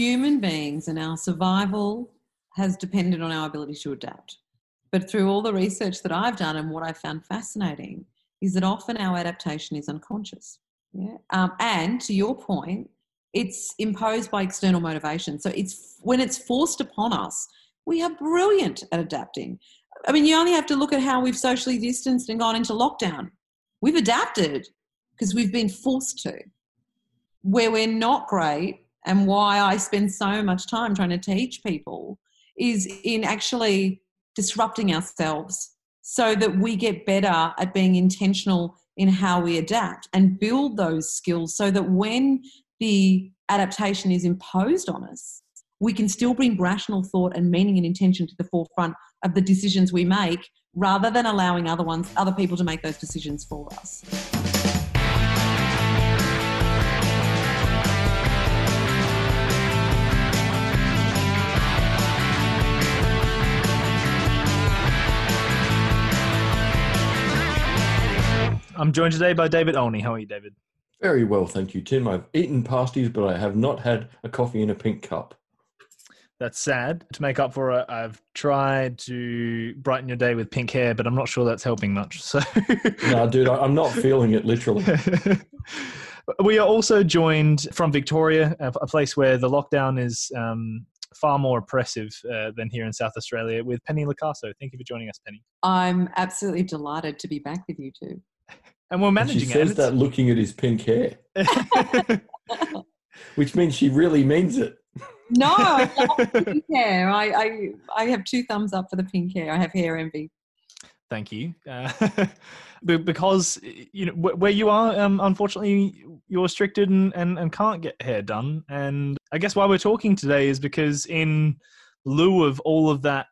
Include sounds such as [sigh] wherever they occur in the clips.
human beings and our survival has depended on our ability to adapt. But through all the research that I've done and what I found fascinating is that often our adaptation is unconscious. Yeah. Um, and to your point, it's imposed by external motivation. So it's when it's forced upon us, we are brilliant at adapting. I mean, you only have to look at how we've socially distanced and gone into lockdown. We've adapted because we've been forced to. Where we're not great, and why I spend so much time trying to teach people, is in actually disrupting ourselves so that we get better at being intentional in how we adapt and build those skills so that when the adaptation is imposed on us, we can still bring rational thought and meaning and intention to the forefront of the decisions we make rather than allowing other ones other people to make those decisions for us. I'm joined today by David Olney. How are you, David? Very well, thank you, Tim. I've eaten pasties, but I have not had a coffee in a pink cup. That's sad. To make up for it, I've tried to brighten your day with pink hair, but I'm not sure that's helping much. So, no, dude, I'm not feeling it literally. [laughs] we are also joined from Victoria, a place where the lockdown is um, far more oppressive uh, than here in South Australia, with Penny Locaso. Thank you for joining us, Penny. I'm absolutely delighted to be back with you two and we're managing and she says it. that looking at his pink hair, [laughs] which means she really means it. No, I love [laughs] pink hair. I, I I have two thumbs up for the pink hair. I have hair envy. Thank you. Uh, [laughs] because you know where you are, um, unfortunately, you're restricted and, and, and can't get hair done. And I guess why we're talking today is because in lieu of all of that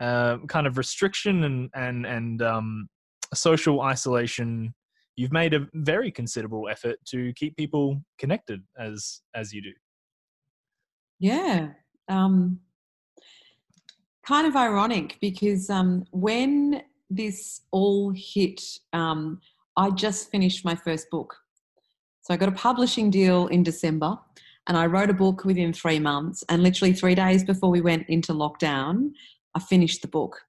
uh, kind of restriction and and and um, social isolation, you've made a very considerable effort to keep people connected as as you do. Yeah. Um, kind of ironic because um, when this all hit, um, I just finished my first book. So I got a publishing deal in December and I wrote a book within three months. And literally three days before we went into lockdown, I finished the book.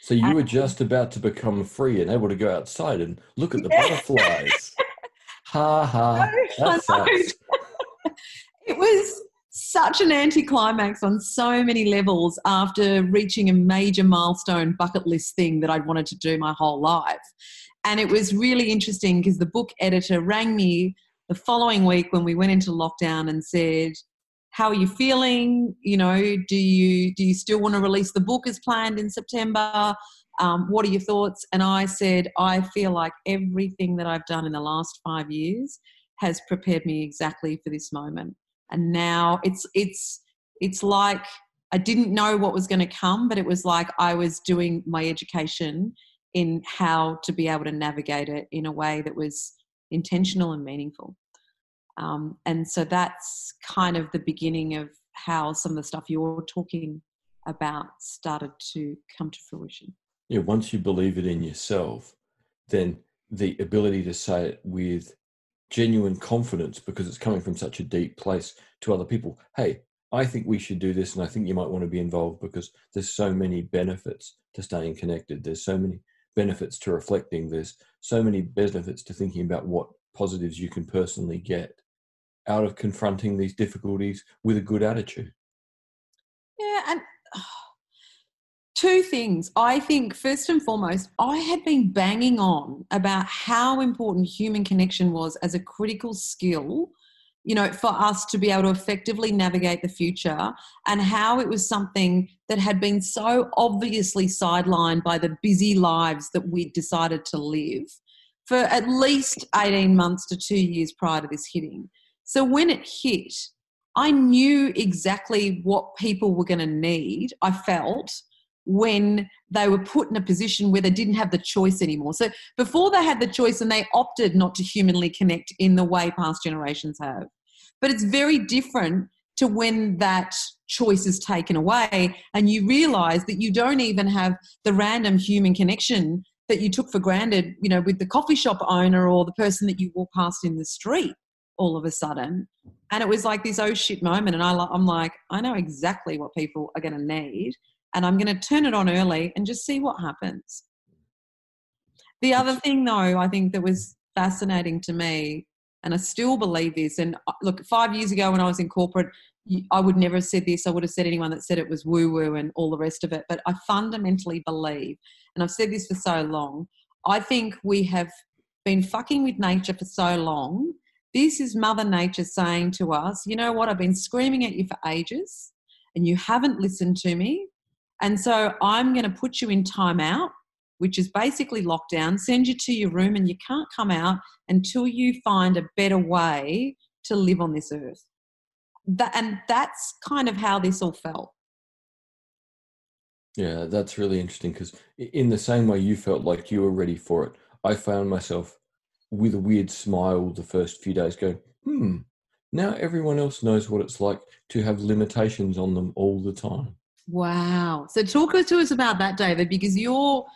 So you were um, just about to become free and able to go outside and look at the butterflies. [laughs] ha ha. [laughs] It was such an anticlimax on so many levels after reaching a major milestone bucket list thing that I'd wanted to do my whole life. And it was really interesting because the book editor rang me the following week when we went into lockdown and said, how are you feeling? You know do you do you still want to release the book as planned in september? Um, what are your thoughts? And i said i feel like everything that i've done in the last five years has prepared me exactly for this moment. And now it's it's it's like i didn't know what was going to come but it was like i was doing my education in how to be able to navigate it in a way that was intentional and meaningful um, and so that's kind of the beginning of how some of the stuff you're talking about started to come to fruition. Yeah, once you believe it in yourself, then the ability to say it with genuine confidence because it's coming from such a deep place to other people. Hey, I think we should do this, and I think you might want to be involved because there's so many benefits to staying connected. There's so many benefits to reflecting. There's so many benefits to thinking about what positives you can personally get out of confronting these difficulties with a good attitude? Yeah, and oh, [sighs] two things. I think, first and foremost, I had been banging on about how important human connection was as a critical skill you know, for us to be able to effectively navigate the future and how it was something that had been so obviously sidelined by the busy lives that we decided to live for at least 18 months to two years prior to this hitting. So when it hit, I knew exactly what people were going to need, I felt, when they were put in a position where they didn't have the choice anymore. So before they had the choice and they opted not to humanly connect in the way past generations have. But it's very different to when that choice is taken away and you realize that you don't even have the random human connection that you took for granted, you know, with the coffee shop owner or the person that you walk past in the street all of a sudden. And it was like this oh shit moment. And I, I'm like, I know exactly what people are going to need. And I'm going to turn it on early and just see what happens. The other thing, though, I think that was fascinating to me, and I still believe this. And uh, look, five years ago when I was in corporate, I would never have said this. I would have said anyone that said it was woo woo and all the rest of it. But I fundamentally believe, and I've said this for so long, I think we have been fucking with nature for so long. This is Mother Nature saying to us, you know what, I've been screaming at you for ages and you haven't listened to me. And so I'm going to put you in timeout which is basically lockdown, send you to your room and you can't come out until you find a better way to live on this earth. And that's kind of how this all felt. Yeah, that's really interesting because, in the same way you felt like you were ready for it, I found myself with a weird smile the first few days going, hmm, now everyone else knows what it's like to have limitations on them all the time. Wow. So, talk to us about that, David, because you're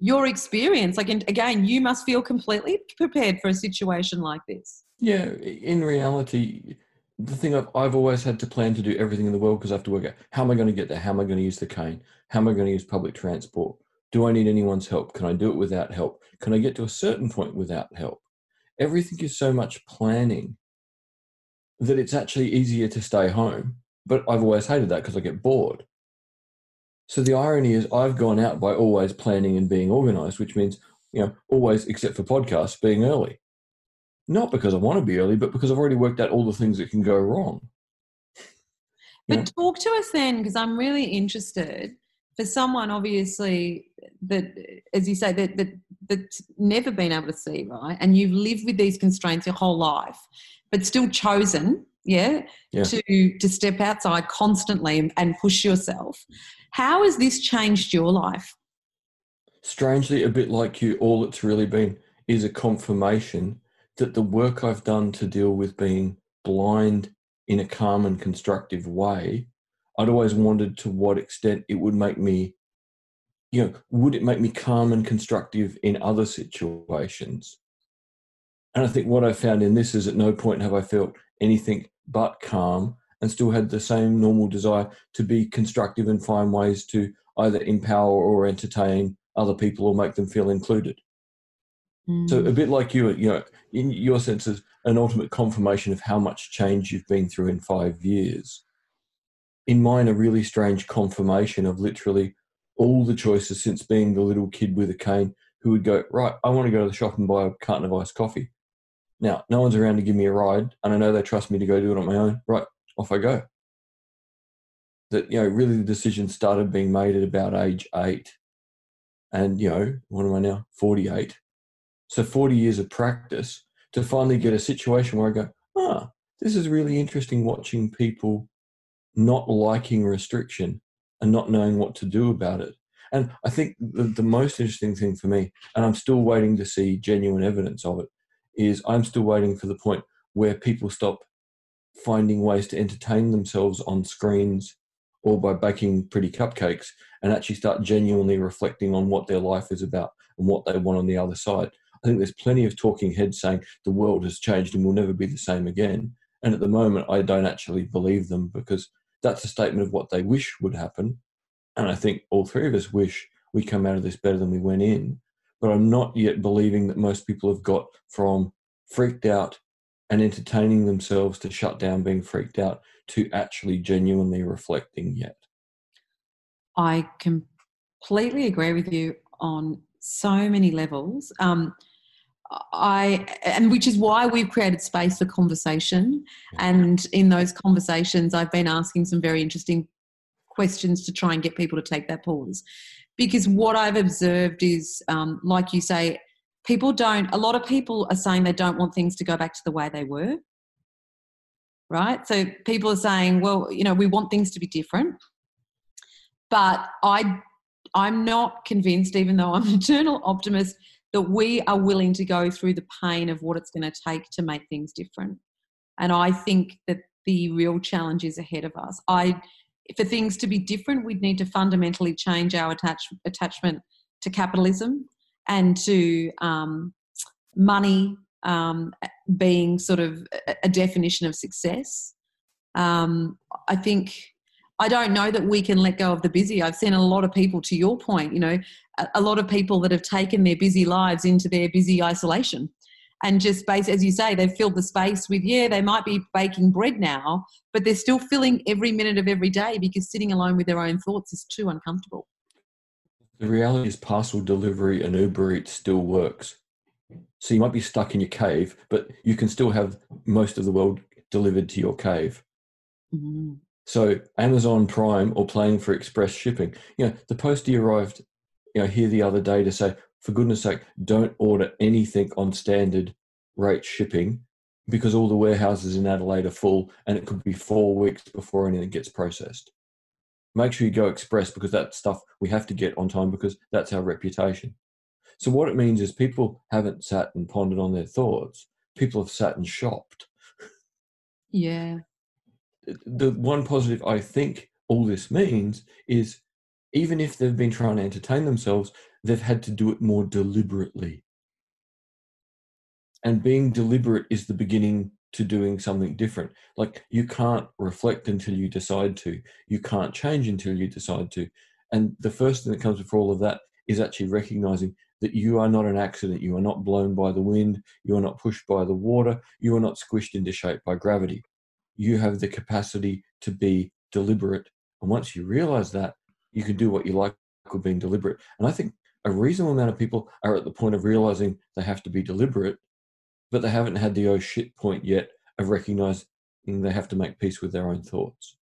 your experience like and again you must feel completely prepared for a situation like this yeah in reality the thing I've, I've always had to plan to do everything in the world because i have to work out how am i going to get there how am i going to use the cane how am i going to use public transport do i need anyone's help? Can i do it without help? Can i get to a certain point without help? Everything is so much planning that it's actually easier to stay home but i've always hated that because i get bored. So the irony is, I've gone out by always planning and being organized, which means, you know, always, except for podcasts, being early. Not because I want to be early, but because I've already worked out all the things that can go wrong. But talk to us then, because I'm really interested for someone obviously that, as you say, that, that that's never been able to see, right? And you've lived with these constraints your whole life, but still chosen, yeah, yeah. to to step outside constantly and, and push yourself. How has this changed your life? Strangely, a bit like you, all it's really been is a confirmation that the work I've done to deal with being blind in a calm and constructive way, I'd always wondered to what extent it would make me, you know, would it make me calm and constructive in other situations? And I think what I found in this is at no point have I felt anything but calm and still had the same normal desire to be constructive and find ways to either empower or entertain other people or make them feel included. Mm. So a bit like you, you know, in your sense is an ultimate confirmation of how much change you've been through in five years. In mine, a really strange confirmation of literally all the choices since being the little kid with a cane who would go, right, I want to go to the shop and buy a carton of iced coffee. Now, no one's around to give me a ride, and I know they trust me to go do it on my own. Right, off I go. That, you know, really the decision started being made at about age eight. And, you know, what am I now? 48. So 40 years of practice to finally get a situation where I go, ah, this is really interesting watching people not liking restriction and not knowing what to do about it. And I think the, the most interesting thing for me, and I'm still waiting to see genuine evidence of it, is I'm still waiting for the point where people stop finding ways to entertain themselves on screens or by baking pretty cupcakes and actually start genuinely reflecting on what their life is about and what they want on the other side. I think there's plenty of talking heads saying the world has changed and will never be the same again. And at the moment, I don't actually believe them because that's a statement of what they wish would happen. And I think all three of us wish we come out of this better than we went in. But I'm not yet believing that most people have got from freaked out and entertaining themselves to shut down being freaked out to actually genuinely reflecting yet. I completely agree with you on so many levels. Um, I and which is why we've created space for conversation. And in those conversations, I've been asking some very interesting questions to try and get people to take that pause. Because what I've observed is, um, like you say, people don't a lot of people are saying they don't want things to go back to the way they were right so people are saying well you know we want things to be different but i i'm not convinced even though i'm an eternal optimist that we are willing to go through the pain of what it's going to take to make things different and i think that the real challenge is ahead of us i for things to be different we'd need to fundamentally change our attach, attachment to capitalism and to um, money um, being sort of a, definition of success. Um, I think I don't know that we can let go of the busy. I've seen a lot of people, to your point, you know, a, lot of people that have taken their busy lives into their busy isolation and just base as you say they've filled the space with yeah they might be baking bread now but they're still filling every minute of every day because sitting alone with their own thoughts is too uncomfortable the reality is parcel delivery and uber eats still works so you might be stuck in your cave but you can still have most of the world delivered to your cave mm-hmm. So amazon prime or playing for express shipping you know the postie arrived you know here the other day to say for goodness sake, don't order anything on standard rate shipping because all the warehouses in Adelaide are full and it could be four weeks before anything gets processed. Make sure you go express because that stuff we have to get on time because that's our reputation. So, what it means is people haven't sat and pondered on their thoughts, people have sat and shopped. Yeah. The one positive I think all this means is even if they've been trying to entertain themselves, they've had to do it more deliberately. And being deliberate is the beginning to doing something different. Like you can't reflect until you decide to, you can't change until you decide to. And the first thing that comes before all of that is actually recognizing that you are not an accident. You are not blown by the wind. You are not pushed by the water. You are not squished into shape by gravity. You have the capacity to be deliberate. And once you realize that, you can do what you like with being deliberate. And I think a reasonable amount of people are at the point of realizing they have to be deliberate, but they haven't had the oh shit point yet of recognizing they have to make peace with their own thoughts.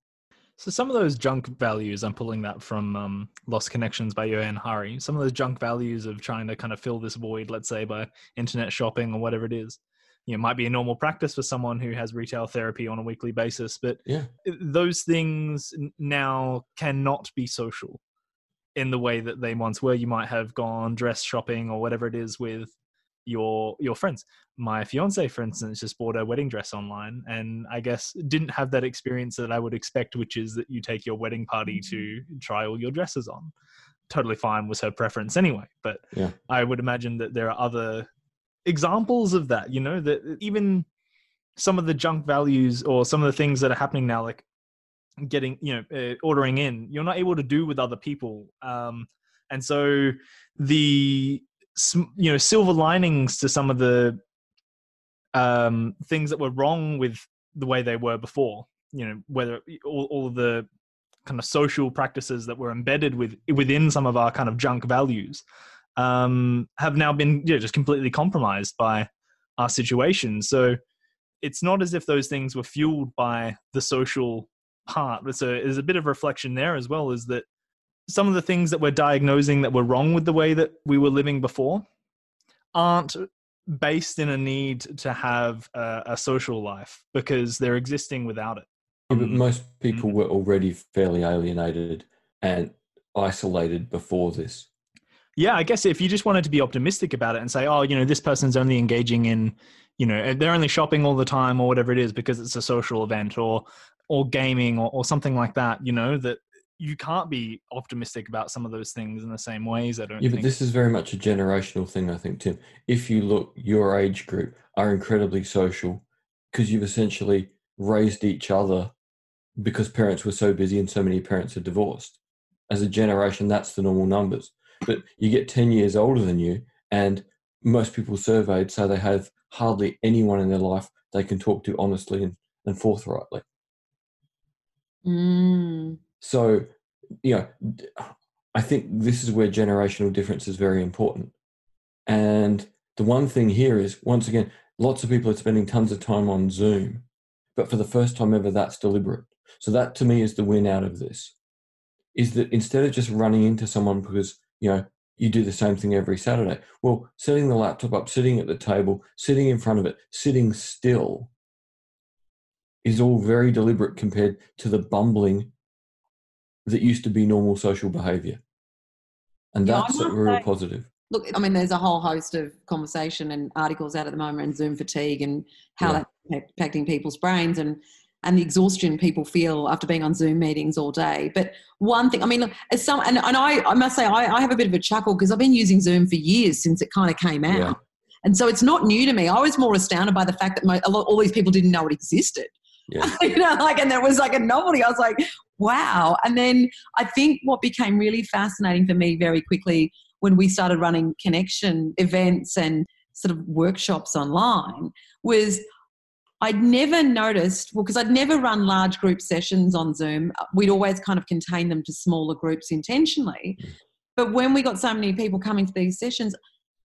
So some of those junk values, I'm pulling that from um, Lost Connections by Johann Hari. Some of those junk values of trying to kind of fill this void, let's say by internet shopping or whatever it is, you know, might be a normal practice for someone who has retail therapy on a weekly basis. But yeah. those things now cannot be social in the way that they once were. You might have gone dress shopping or whatever it is with your your friends. My fiance, for instance, just bought a wedding dress online, and I guess didn't have that experience that I would expect, which is that you take your wedding party to mm-hmm. try all your dresses on. Totally fine was her preference anyway, but yeah. I would imagine that there are other examples of that. You know that even some of the junk values or some of the things that are happening now, like getting you know uh, ordering in you're not able to do with other people um and so the you know silver linings to some of the um things that were wrong with the way they were before you know whether all, all the kind of social practices that were embedded with within some of our kind of junk values um have now been you know, just completely compromised by our situation so it's not as if those things were fueled by the social part. But so there's a bit of reflection there as well. Is that some of the things that we're diagnosing that were wrong with the way that we were living before aren't based in a need to have a, a social life because they're existing without it. Yeah, but most people mm-hmm. were already fairly alienated and isolated before this. Yeah, I guess if you just wanted to be optimistic about it and say, oh, you know, this person's only engaging in, you know, they're only shopping all the time or whatever it is because it's a social event or or gaming or, or something like that you know that you can't be optimistic about some of those things in the same ways. I don't. Yeah, think. but this is very much a generational thing, I think, Tim. If you look, your age group are incredibly social because you've essentially raised each other because parents were so busy and so many parents are divorced. As a generation, that's the normal numbers. But you get ten years older than you, and most people surveyed say they have hardly anyone in their life they can talk to honestly and, and forthrightly. Mm. So, you know, I think this is where generational difference is very important. And the one thing here is, once again, lots of people are spending tons of time on Zoom, but for the first time ever, that's deliberate. So that to me is the win out of this. Is that instead of just running into someone because you know you do the same thing every Saturday, well, setting the laptop up, sitting at the table, sitting in front of it, sitting still, is all very deliberate compared to the bumbling that used to be normal social behavior. And yeah, that's a real say, positive. Look, I mean, there's a whole host of conversation and articles out at the moment, and Zoom fatigue and how yeah. that's impacting people's brains and and the exhaustion people feel after being on Zoom meetings all day. But one thing, I mean, look, as some, and, and I, I must say, I, I have a bit of a chuckle because I've been using Zoom for years since it kind of came out. Yeah. And so it's not new to me. I was more astounded by the fact that my, lot, all these people didn't know it existed. Yeah. [laughs] you know, like, and there was like a novelty. I was like, wow. And then I think what became really fascinating for me very quickly when we started running connection events and sort of workshops online was I'd never noticed, well, because I'd never run large group sessions on Zoom. We'd always kind of contain them to smaller groups intentionally. Mm. But when we got so many people coming to these sessions,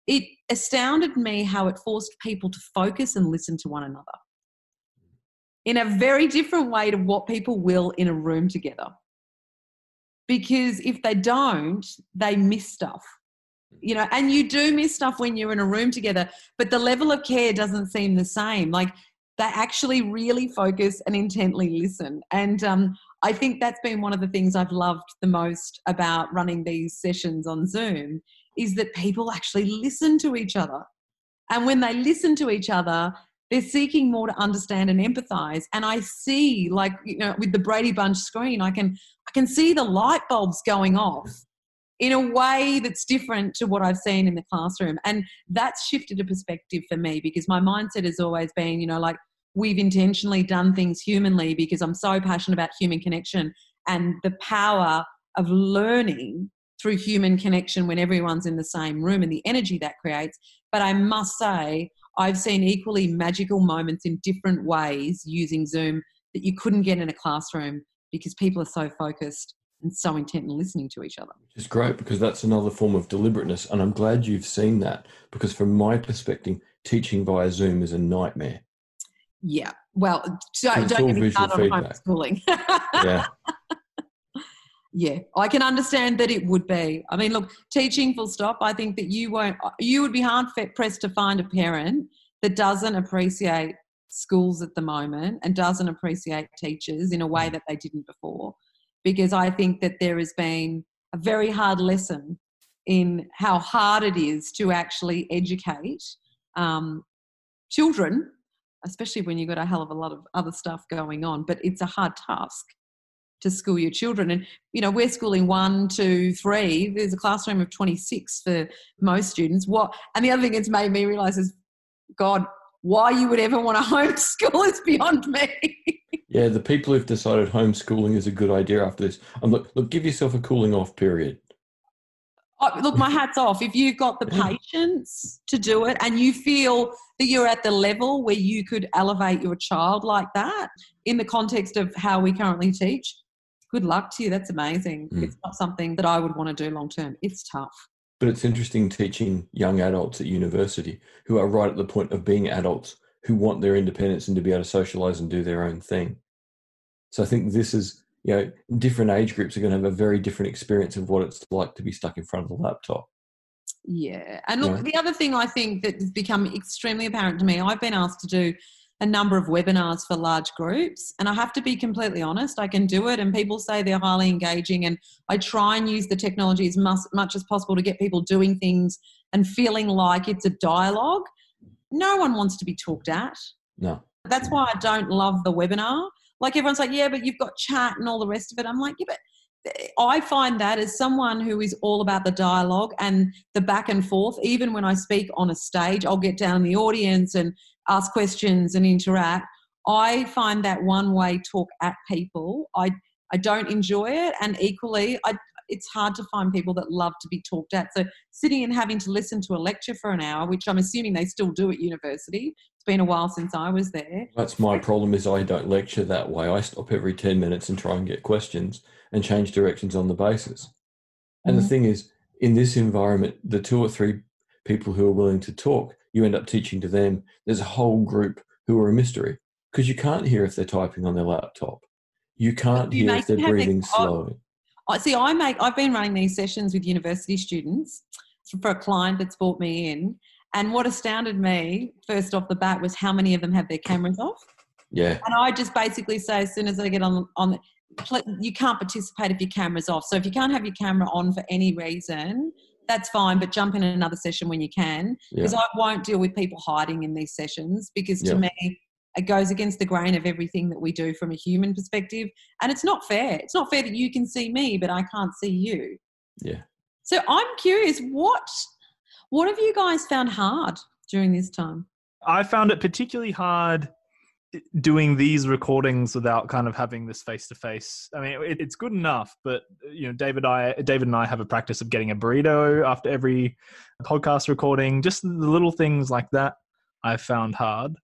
it astounded me how it forced people to focus and listen to one another in a very different way to what people will in a room together. Because if they don't, they miss stuff. You know, and you do miss stuff when you're in a room together, but the level of care doesn't seem the same. Like they actually really focus and intently listen. And um, I think that's been one of the things I've loved the most about running these sessions on Zoom is that people actually listen to each other. And when they listen to each other, they're seeking more to understand and empathize. And I see, like, you know, with the Brady Bunch screen, I can I can see the light bulbs going off in a way that's different to what I've seen in the classroom. And that's shifted a perspective for me because my mindset has always been, you know, like we've intentionally done things humanly because I'm so passionate about human connection and the power of learning through human connection when everyone's in the same room and the energy that creates. But I must say, I've seen equally magical moments in different ways using Zoom that you couldn't get in a classroom because people are so focused and so intent in listening to each other. Which is great because that's another form of deliberateness. And I'm glad you've seen that because, from my perspective, teaching via Zoom is a nightmare. Yeah. Well, don't, don't get me started on homeschooling. yeah. [laughs] yeah, I can understand that it would be. I mean, look, teaching full stop. I think that you won't. You would be hard pressed to find a parent that doesn't appreciate schools at the moment and doesn't appreciate teachers in a way that they didn't before, because I think that there has been a very hard lesson in how hard it is to actually educate um, children especially when you've got a hell of a lot of other stuff going on. But it's a hard task to school your children. And, you know, we're schooling one, two, three. There's a classroom of 26 for most students. What, and the other thing it's made me realize is, God, why you would ever want to [laughs] homeschool is beyond me. yeah, the people who've decided homeschooling is a good idea after this. I'm look, look, give yourself a cooling off period. Oh, look, my hat's off. If you've got the patience to do it and you feel that you're at the level where you could elevate your child like that in the context of how we currently teach, good luck to you. That's amazing. Mm. It's not something that I would want to do long term. It's tough. But it's interesting teaching young adults at university who are right at the point of being adults who want their independence and to be able to socialize and do their own thing. So I think this is you know, different age groups are going to have a very different experience of what it's like to be stuck in front of a laptop. Yeah. And look, yeah. the other thing I think that has become extremely apparent to me, I've been asked to do a number of webinars for large groups. And I have to be completely honest, I can do it. And people say they're highly engaging. And I try and use the technology as much, much as possible to get people doing things and feeling like it's a dialogue. No one wants to be talked at. No. That's why I don't love the webinar like everyone's like, yeah, but you've got chat and all the rest of it. I'm like, yeah, but I find that as someone who is all about the dialogue and the back and forth, even when I speak on a stage, I'll get down in the audience and ask questions and interact. I find that one way talk at people. I I don't enjoy it, and equally, I it's hard to find people that love to be talked at. So sitting and having to listen to a lecture for an hour, which I'm assuming they still do at university. It's been a while since I was there. That's my problem is I don't lecture that way. I stop every 10 minutes and try and get questions and change directions on the basis. And mm-hmm. the thing is, in this environment, the two or three people who are willing to talk, you end up teaching to them. There's a whole group who are a mystery because you can't hear if they're typing on their laptop. You can't you hear if they're breathing slowly. I see. I make. I've been running these sessions with university students for a client that's brought me in, and what astounded me first off the bat was how many of them have their cameras off. Yeah. And I just basically say as soon as I get on on, you can't participate if your camera's off. So if you can't have your camera on for any reason, that's fine. But jump in another session when you can, because yeah. I won't deal with people hiding in these sessions. Because to yeah. me, it goes against the grain of everything that we do from a human perspective and it's not fair it's not fair that you can see me but i can't see you yeah so i'm curious what what have you guys found hard during this time? I found it particularly hard eh, doing these recordings without kind of having this face to face. I mean, it, it's good enough, but eh, you know, David, I, David and I have a practice of getting a burrito after every podcast recording. Just the little things like that, I found hard.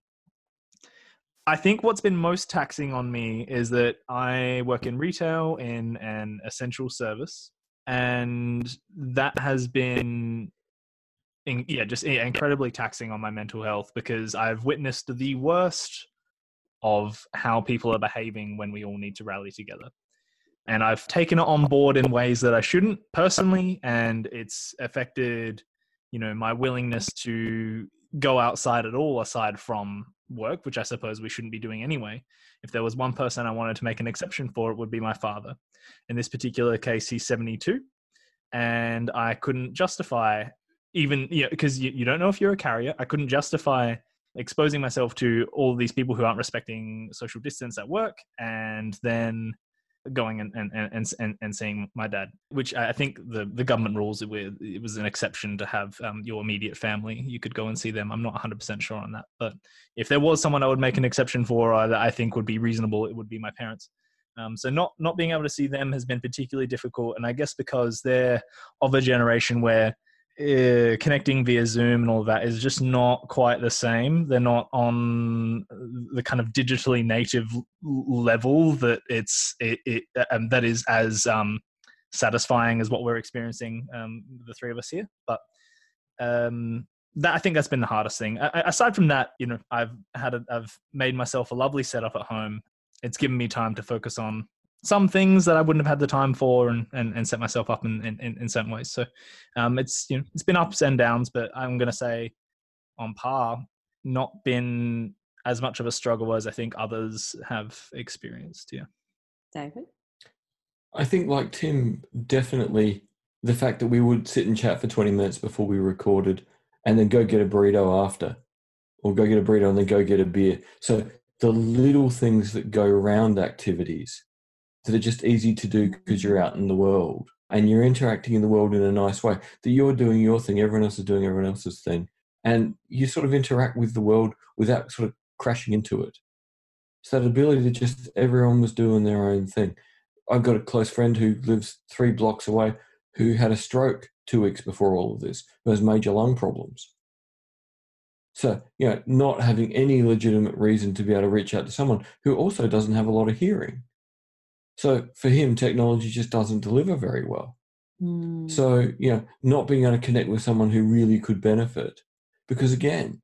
I think what's been most taxing on me is that I work in retail in an essential service, and that has been in, yeah, just incredibly taxing on my mental health because I've witnessed the worst of how people are behaving when we all need to rally together. And I've taken it on board in ways that I shouldn't personally, and it's affected, you know, my willingness to go outside at all aside from work, which I suppose we shouldn't be doing anyway. If there was one person I wanted to make an exception for, it would be my father. In this particular case, he's 72, and I couldn't justify even, you know, because you, you don't know if you're a carrier, I couldn't justify exposing myself to all these people who aren't respecting social distance at work and then going and and, and, and, and seeing my dad, which I think the, the government rules it, with, it was an exception to have um, your immediate family. You could go and see them. I'm not 100% sure on that. But if there was someone I would make an exception for uh, that I think would be reasonable, it would be my parents. Um, so not not being able to see them has been particularly difficult, and I guess because they're of a generation where uh, connecting via Zoom and all of that is just not quite the same. They're not on the kind of digitally native level that it's it, it um, that is as um, satisfying as what we're experiencing um, the three of us here. But um, that I think that's been the hardest thing. I, aside from that, you know, I've had a, I've made myself a lovely setup at home. It's given me time to focus on some things that I wouldn't have had the time for and, and, and set myself up in, in, in certain ways. So um, it's, you know, it's been ups and downs, but I'm going to say on par, not been as much of a struggle as I think others have experienced. Yeah. David? I think like Tim, definitely the fact that we would sit and chat for 20 minutes before we recorded and then go get a burrito after or go get a burrito and then go get a beer. So the little things that go around activities that are just easy to do because you're out in the world and you're interacting in the world in a nice way. That you're doing your thing, everyone else is doing everyone else's thing. And you sort of interact with the world without sort of crashing into it. So that ability to just everyone was doing their own thing. I've got a close friend who lives three blocks away who had a stroke two weeks before all of this, who has major lung problems. So, you know, not having any legitimate reason to be able to reach out to someone who also doesn't have a lot of hearing. So for him, technology just doesn't deliver very well. Mm. So, you know, not being able to connect with someone who really could benefit. Because again,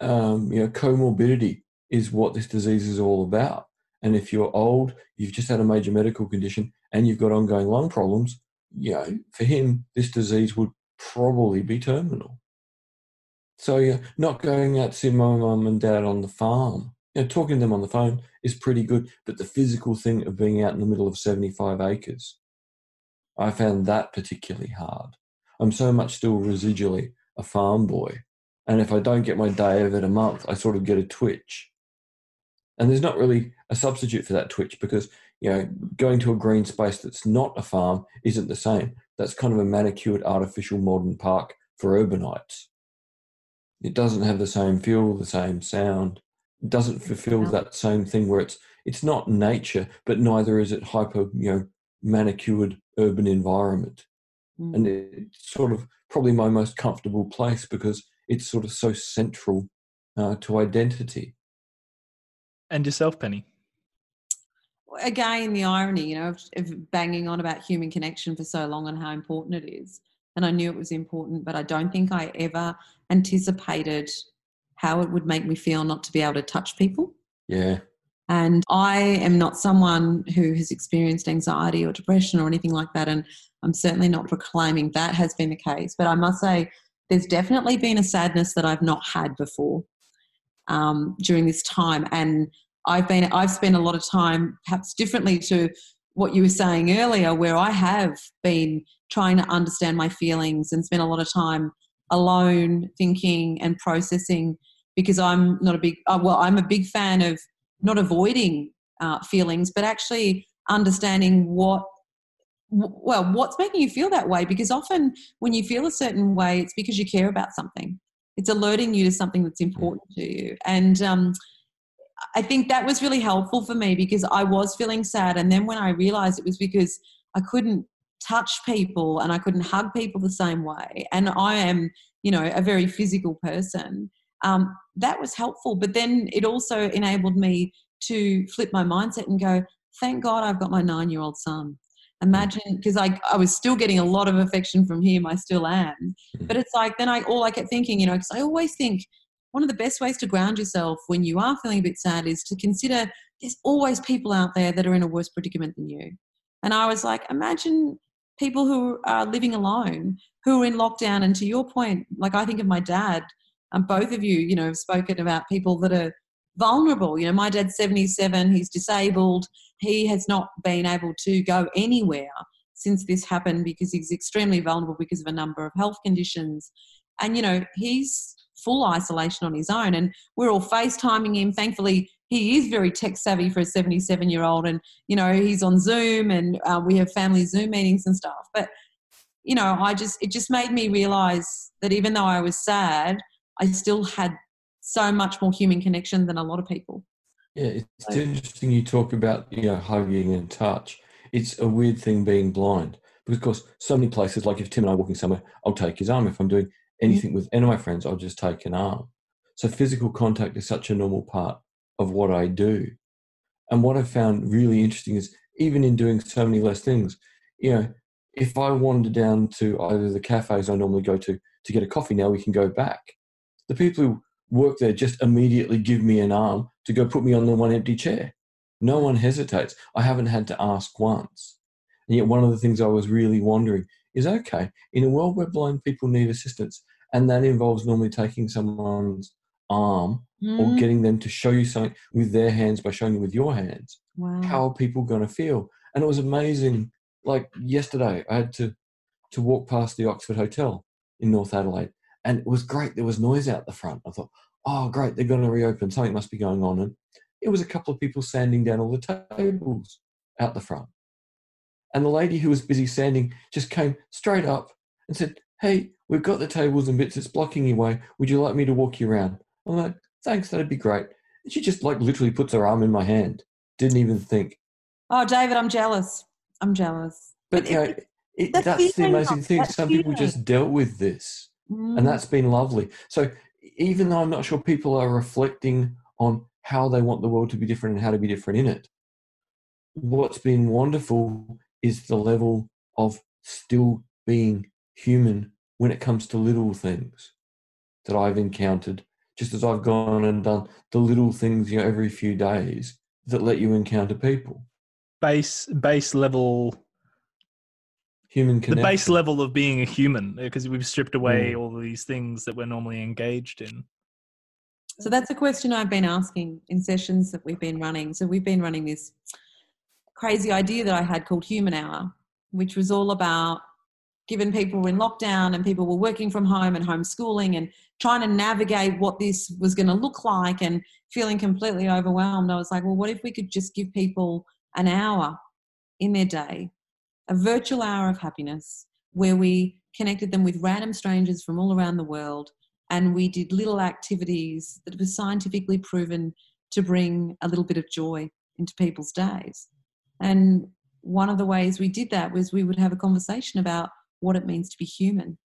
um, you know, comorbidity is what this disease is all about. And if you're old, you've just had a major medical condition, and you've got ongoing lung problems, you know, for him, this disease would probably be terminal. So, yeah, not going out to see my mum and dad on the farm you know, talking to them on the phone is pretty good, but the physical thing of being out in the middle of 75 acres, I found that particularly hard. I'm so much still residually a farm boy. And if I don't get my day of it a month, I sort of get a twitch. And there's not really a substitute for that twitch because, you know, going to a green space that's not a farm isn't the same. That's kind of a manicured artificial modern park for urbanites. It doesn't have the same feel, the same sound, doesn't fulfill that same thing where it's it's not nature, but neither is it hyper, you know, manicured urban environment. Mm. And it's sort of probably my most comfortable place because it's sort of so central uh, to identity. And yourself, Penny? Again, the irony, you know, of, of banging on about human connection for so long and how important it is. And I knew it was important, but I don't think I ever anticipated how it would make me feel not to be able to touch people. Yeah. And I am not someone who has experienced anxiety or depression or anything like that. And I'm certainly not proclaiming that has been the case. But I must say, there's definitely been a sadness that I've not had before um, during this time. And I've been I've spent a lot of time, perhaps differently to what you were saying earlier, where I have been trying to understand my feelings and spend a lot of time alone thinking and processing because I'm not a big, uh, well, I'm a big fan of not avoiding uh, feelings, but actually understanding what, well, what's making you feel that way. Because often when you feel a certain way, it's because you care about something. it's alerting you to something that's important to you and um, i think that was really helpful for me because i was feeling sad and then when i realized it was because i couldn't touch people and i couldn't hug people the same way. And i am you know a very physical person. Um, that was helpful but then it also enabled me to flip my mindset and go thank god i've got my nine year old son. Imagine because I, I was still getting a lot of affection from him i still am. Mm. but it's like then i all i kept thinking you know because i always think one of the best ways to ground yourself when you are feeling a bit sad is to consider there's always people out there that are in a worse predicament than you. And i was like imagine people who are living alone who are in lockdown and to your point like i think of my dad and both of you you know have spoken about people that are vulnerable. You know my dad's 77 he's disabled he has not been able to go anywhere since this happened because he's extremely vulnerable because of a number of health conditions. And you know he's full isolation on his own and we're all facetiming him. Thankfully he is very tech savvy for a 77 year old and you know he's on zoom and uh, we have family zoom meetings and stuff but you know i just it just made me realize that even though i was sad i still had so much more human connection than a lot of people Yeah, it's Right. interesting you talk about you know hugging and touch. It's a weird thing being blind because of course, so many places like if Tim and I are walking somewhere, I'll take his arm. If I'm doing anything with any of my friends, I'll just take an arm. So physical contact is such a normal part of what I do. And what I found really interesting is even in doing so many less things, you know, if I wander down to either the cafes I normally go to to get a coffee, now we can go back. The people who work there just immediately give me an arm to go put me on the one empty chair. No one hesitates. I haven't had to ask once. And yet, one of the things I was really wondering is okay, in a world where blind people need assistance, and that involves normally taking someone's arm or Mm, getting them to show you something with their hands by showing you with your hands, wow how are people going to feel? And it was amazing. Like yesterday, I had to to walk past the Oxford Hotel in North Adelaide, and it was great. There was noise out the front. I thought, oh, great, they're going to reopen. Something must be going on. And it was a couple of people sanding down all the tables out the front. And the lady who was busy sanding just came straight up and said, Hey, we've got the tables and bits, it's blocking your way. Would you like me to walk you around? I'm like, Thanks, that'd be great. And she just like literally puts her arm in my hand. Didn't even think. oh david i'm jealous i'm jealous But you know, it- that's that's the amazing thing. that's Some people just dealt with this. Mm, and that's been lovely. So even though I'm not sure people are reflecting on how they want the world to be different and how to be different in it, what's been wonderful is the level of still being human when it comes to little things that I've encountered. Just as I've gone and done the little things, you know, every few days that let you encounter people, Base base level human the base level of being a human because we've stripped away Mm. all these things that we're normally engaged in. So that's a question I've been asking in sessions that we've been running. So we've been running this crazy idea that I had called Human Hour, which was all about given people were in lockdown and people were working from home and homeschooling and trying to navigate what this was going to look like and feeling completely overwhelmed. I was like, well, what if we could just give people an hour in their day, a virtual hour of happiness where we connected them with random strangers from all around the world and we did little activities that were scientifically proven to bring a little bit of joy into people's days. And one of the ways we did that was we would have a conversation about what it means to be human.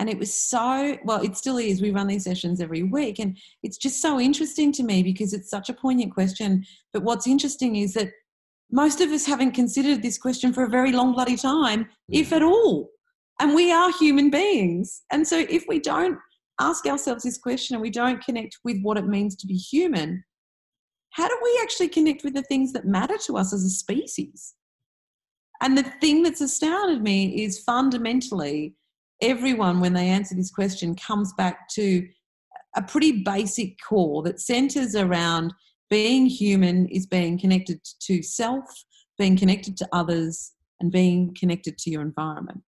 And it was so, well, it still is. We run these sessions every week. And it's just so interesting to me because it's such a poignant question. But what's interesting is that most of us haven't considered this question for a very long bloody time, if at all. And we are human beings. And so if we don't ask ourselves this question and we don't connect with what it means to be human, how do we actually connect with the things that matter to us as a species? And the thing that's astounded me is fundamentally, everyone, when they answer this question, comes back to a pretty basic core that centers around being human is being connected to self, being connected to others, and being connected to your environment.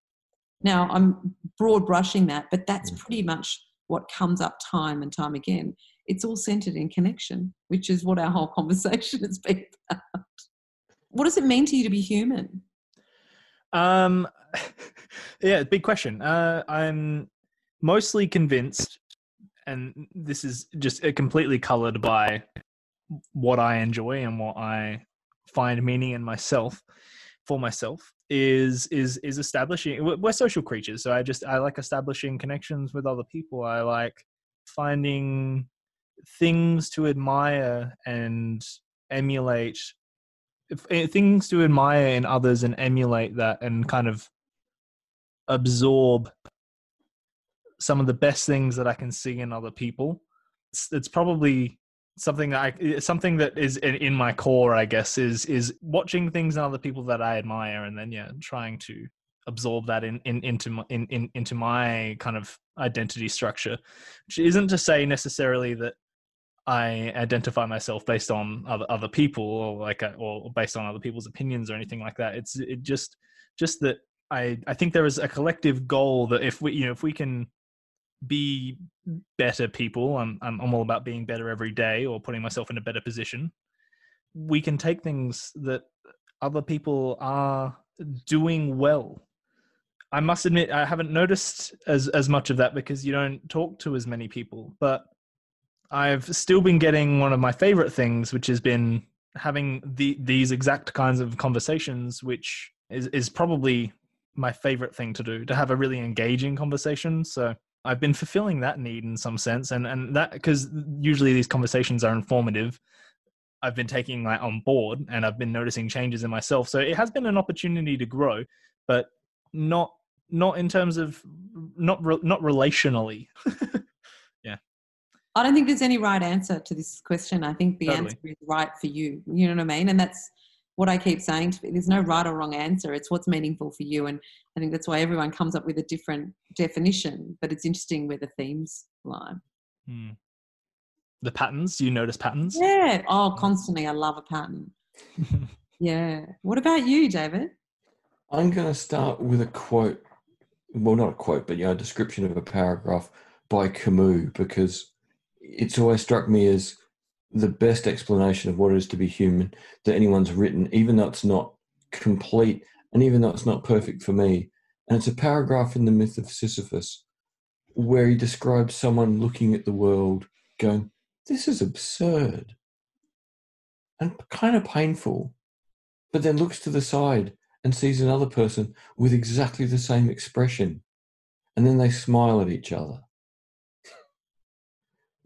Now, I'm broad brushing that, but that's Mm. pretty much what comes up time and time again. It's all centered in connection, which is what our whole [laughs] conversation has been about. What does it mean to you to be human? Um, yeah, big question. Uh, I'm mostly convinced and this is just uh, completely colored by what I enjoy and what I find meaning in myself for myself is is is establishing we're social creatures so i just i like establishing connections with other people i like finding things to admire and emulate eh, things to admire in others and emulate that and kind of absorb some of the best things that I can see in other people. It's, it's probably something that I something that is in, in, my core, I guess, is is watching things in other people that I admire, and then yeah, trying to absorb that in, in into my, in, in into my kind of identity structure, which isn't to say necessarily that I identify myself based on other other people or like a, or based on other people's opinions or anything like that. It's it just just that I I think there is a collective goal that if we you know if we can be better people, I'm I'm, I'm all about being better every day or putting myself in a better position. We can take things that other people are doing well. I must admit I haven't noticed as as much of that because you don't talk to as many people, but I've still been getting one of my favorite things, which has been having the these exact kinds of conversations, which is is probably my favorite thing to do to have a really engaging conversation. So I've been fulfilling that need in some sense, and and that because usually these conversations are informative. I've been taking that on board, and I've been noticing changes in myself. So it has been an opportunity to grow, but not not in terms of not re, not relationally. [laughs] Yeah, I don't think there's any right answer to this question. I think the totally. answer is right for you. You know what I mean? And that's what I keep saying. To, me, there's no right or wrong answer. It's what's meaningful for you. And I think that's why everyone comes up with a different definition. But it's interesting where the themes lie. Hmm. The patterns. You notice patterns? Yeah. Oh, constantly. I love a pattern. [laughs] yeah. What about you, David? I'm going to start with a quote. Well, not a quote, but you know, a description of a paragraph by Camus because it's always struck me as the best explanation of what it is to be human that anyone's written, even though it's not complete and even though it's not perfect for me. And it's a paragraph in the myth of Sisyphus where he describes someone looking at the world going, This is absurd and kind of painful, but then looks to the side and sees another person with exactly the same expression. And then they smile at each other.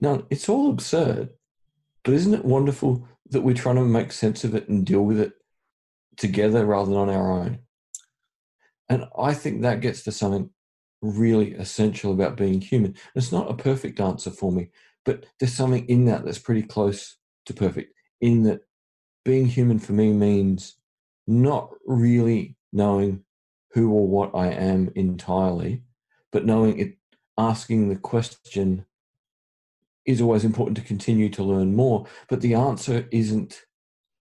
Now, it's all absurd, but isn't it wonderful that we're trying to make sense of it and deal with it together rather than on our own? And I think that gets to something really essential about being human. It's not a perfect answer for me, but there's something in that that's pretty close to perfect. In that being human for me means not really knowing who or what I am entirely, but knowing it, asking the question, is always important to continue to learn more. But the answer isn't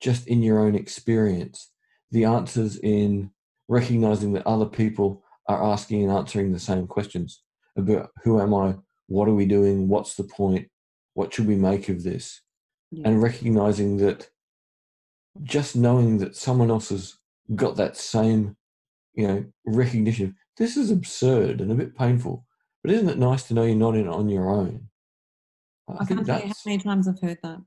just in your own experience. The answer's in recognizing that other people are asking and answering the same questions about who am I, what are we doing, what's the point, what should we make of this, yeah. and recognizing that just knowing that someone else has got that same, you know, recognition. This is absurd and a bit painful, but isn't it nice to know you're not in on your own? I, I can't tell you how many times I've heard that.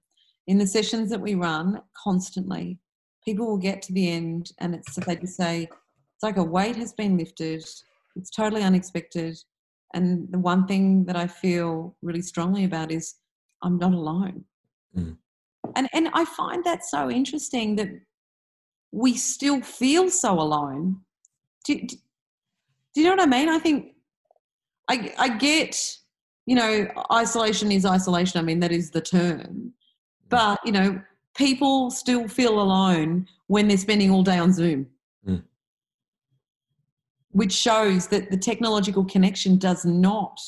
In the sessions that we run constantly, people will get to the end and it's they just say, it's like a weight has been lifted, it's totally unexpected. And the one thing that I feel really strongly about is I'm not alone. Mm. And and I find that so interesting that we still feel so alone. Do, do, do you know what I mean? I think I I get you know, isolation is isolation. I mean, that is the term. Mm. But, you know, people still feel alone when they're spending all day on Zoom, mm. which shows that the technological connection does not.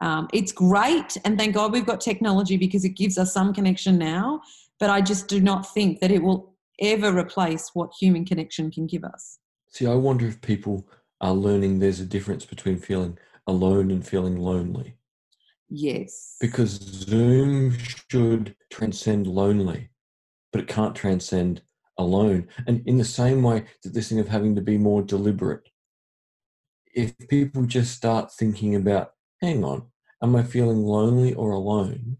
Um, it's great, and thank God we've got technology because it gives us some connection now. But I just do not think that it will ever replace what human connection can give us. See, I wonder if people are learning there's a difference between feeling alone and feeling lonely. Yes. Because Zoom should transcend lonely, but it can't transcend alone. And in the same way that this thing of having to be more deliberate, if people just start thinking about, hang on, am I feeling lonely or alone?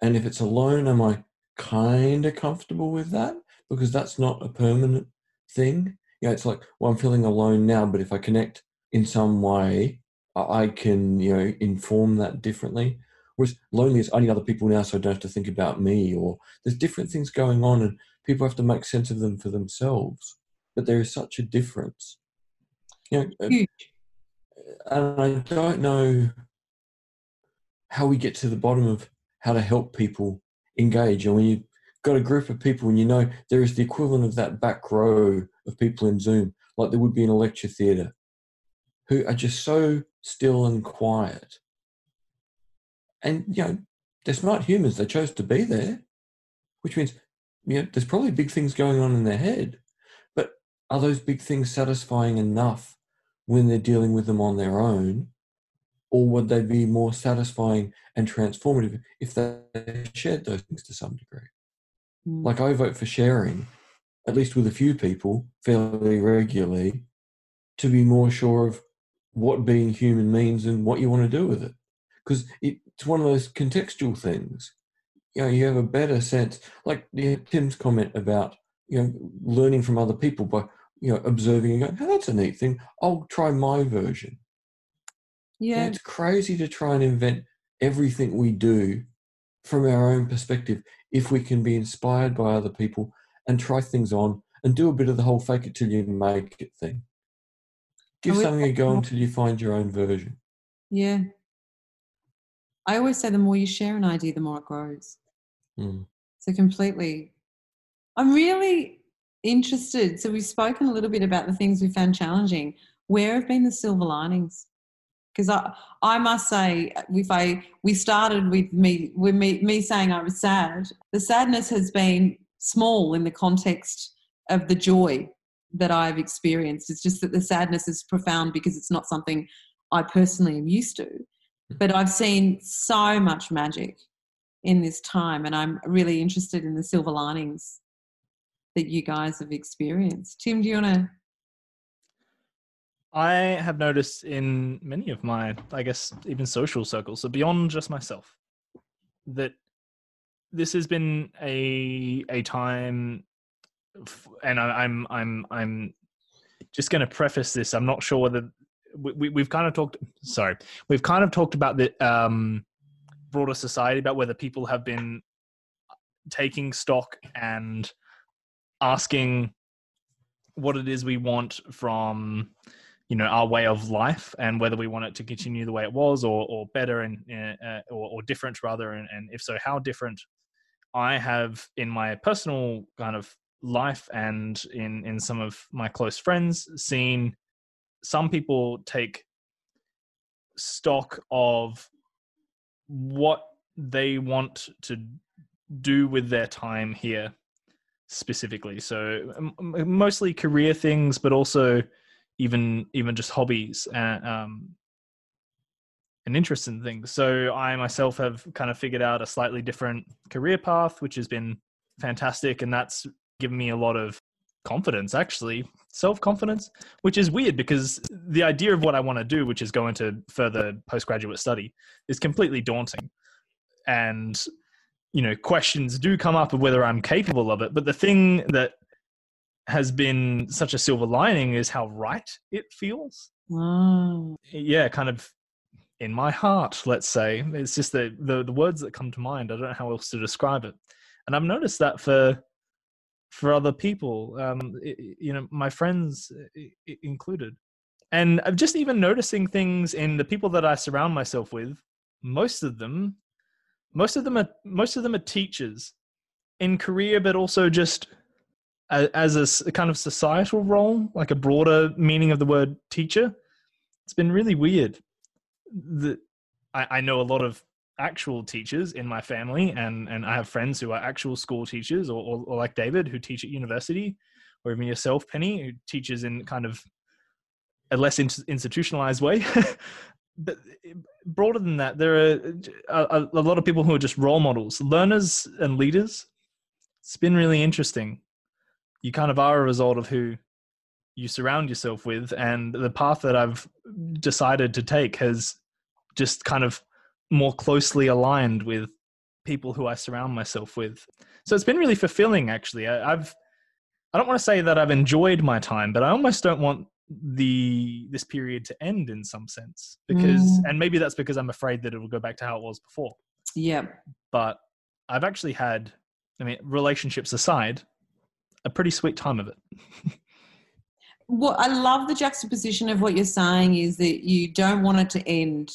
And if it's alone, am I kind of comfortable with that? Because that's not a permanent thing. Yeah, it's like, well, I'm feeling alone now, but if I connect in some way, I can, you know, inform that differently. Whereas lonely is only other people now, so I don't have to think about me. Or there's different things going on, and people have to make sense of them for themselves. But there is such a difference. You know, uh, Huge. and I don't know how we get to the bottom of how to help people engage. And when you've got a group of people and you know there is the equivalent of that back row of people in Zoom, like there would be in a lecture theatre, who are just so still and quiet. And, you know, they're smart humans. They chose to be there, which means, you know, there's probably big things going on in their head. But are those big things satisfying enough when they're dealing with them on their own? Or would they be more satisfying and transformative if they shared those things to some degree? Mm. Like I vote for sharing, at least with a few people, fairly regularly, to be more sure of what being human means and what you want to do with it. Because it's one of those contextual things. You know, you have a better sense, like Tim's comment about you know learning from other people by you know observing and going, "Oh, that's a neat thing. I'll try my version." Yeah, Yeah. it's crazy to try and invent everything we do from our own perspective if we can be inspired by other people and try things on and do a bit of the whole fake it till you make it thing. Give we- something a go [laughs] until you find your own version. Yeah. I always say the more you share an idea, the more it grows. Mm. So completely. I'm really interested. So we've spoken a little bit about the things we found challenging. Where have been the silver linings? Because I, I must say, if I we started with me with me me saying I was sad. The sadness has been small in the context of the joy that I've experienced. It's just that the sadness is profound because it's not something I personally am used to. Mm-hmm. But I've seen so much magic in this time, and I'm really interested in the silver linings that you guys have experienced. Tim, do you want to? I have noticed in many of my, I guess, even social circles, so beyond just myself, that this has been a a time, and I, I'm I'm I'm just going to preface this. I'm not sure whether we, we, we've kind of talked. Sorry, we've kind of talked about the um, broader society about whether people have been taking stock and asking what it is we want from you know our way of life and whether we want it to continue the way it was or or better and uh, uh, or, or different rather and, and if so how different i have in my personal kind of life and in in some of my close friends seen some people take stock of what they want to do with their time here specifically. So m- mostly career things but also even even just hobbies and um and interests in things. So i myself have kind of figured out a slightly different career path which has been fantastic and that's given me a lot of confidence actually self-confidence which is weird because the idea of what i want to do which is go into further postgraduate study is completely daunting. And you know questions do come up of whether i'm capable of it but the thing that has been such a silver lining is how right it feels. Oh, yeah kind of in my heart let's say. It's just the, the the words that come to mind i don't know how else to describe it. And i've noticed that for for other people um i- i- you know my friends included. And i'm just even noticing things in the people that i surround myself with. Most of them most of them are most of them are teachers in career but also just as a a kind of societal role like a broader meaning of the word teacher. It's been really weird. That I, I know a lot of actual teachers in my family and and i have friends who are actual school teachers or, or, or like david who teach at university or even yourself penny who teaches in kind of a less in, institutionalized way. [laughs] But broader than that there are a, a lot of people who are just role models learners and leaders. It's been really interesting. You kind of are a result of who you surround yourself with and the path that i've decided to take has just kind of more closely aligned with people who I surround myself with. So it's been really fulfilling, actually. I, I've I don't want to say that I've enjoyed my time, but I almost don't want the this period to end in some sense because Mm. and maybe that's because I'm afraid that it will go back to how it was before. Yeah. But I've actually had I mean relationships aside a pretty sweet time of it. [laughs] What I love the juxtaposition of what you're saying is that you don't want it to end,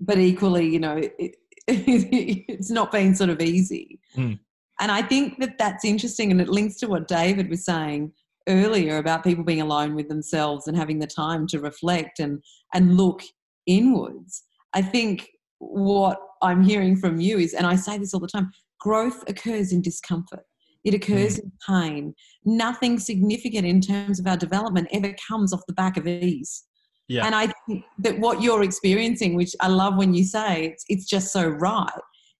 but equally, you know, it, [laughs] it's not been sort of easy. Mm. And I think that that's interesting, and it links to what David was saying earlier about people being alone with themselves and having the time to reflect and and look inwards. I think what I'm hearing from you is, and I say this all the time, growth occurs in discomfort. It occurs in pain. Nothing significant in terms of our development ever comes off the back of ease. Yeah. And I think that what you're experiencing, which I love when you say it's, it's just so right,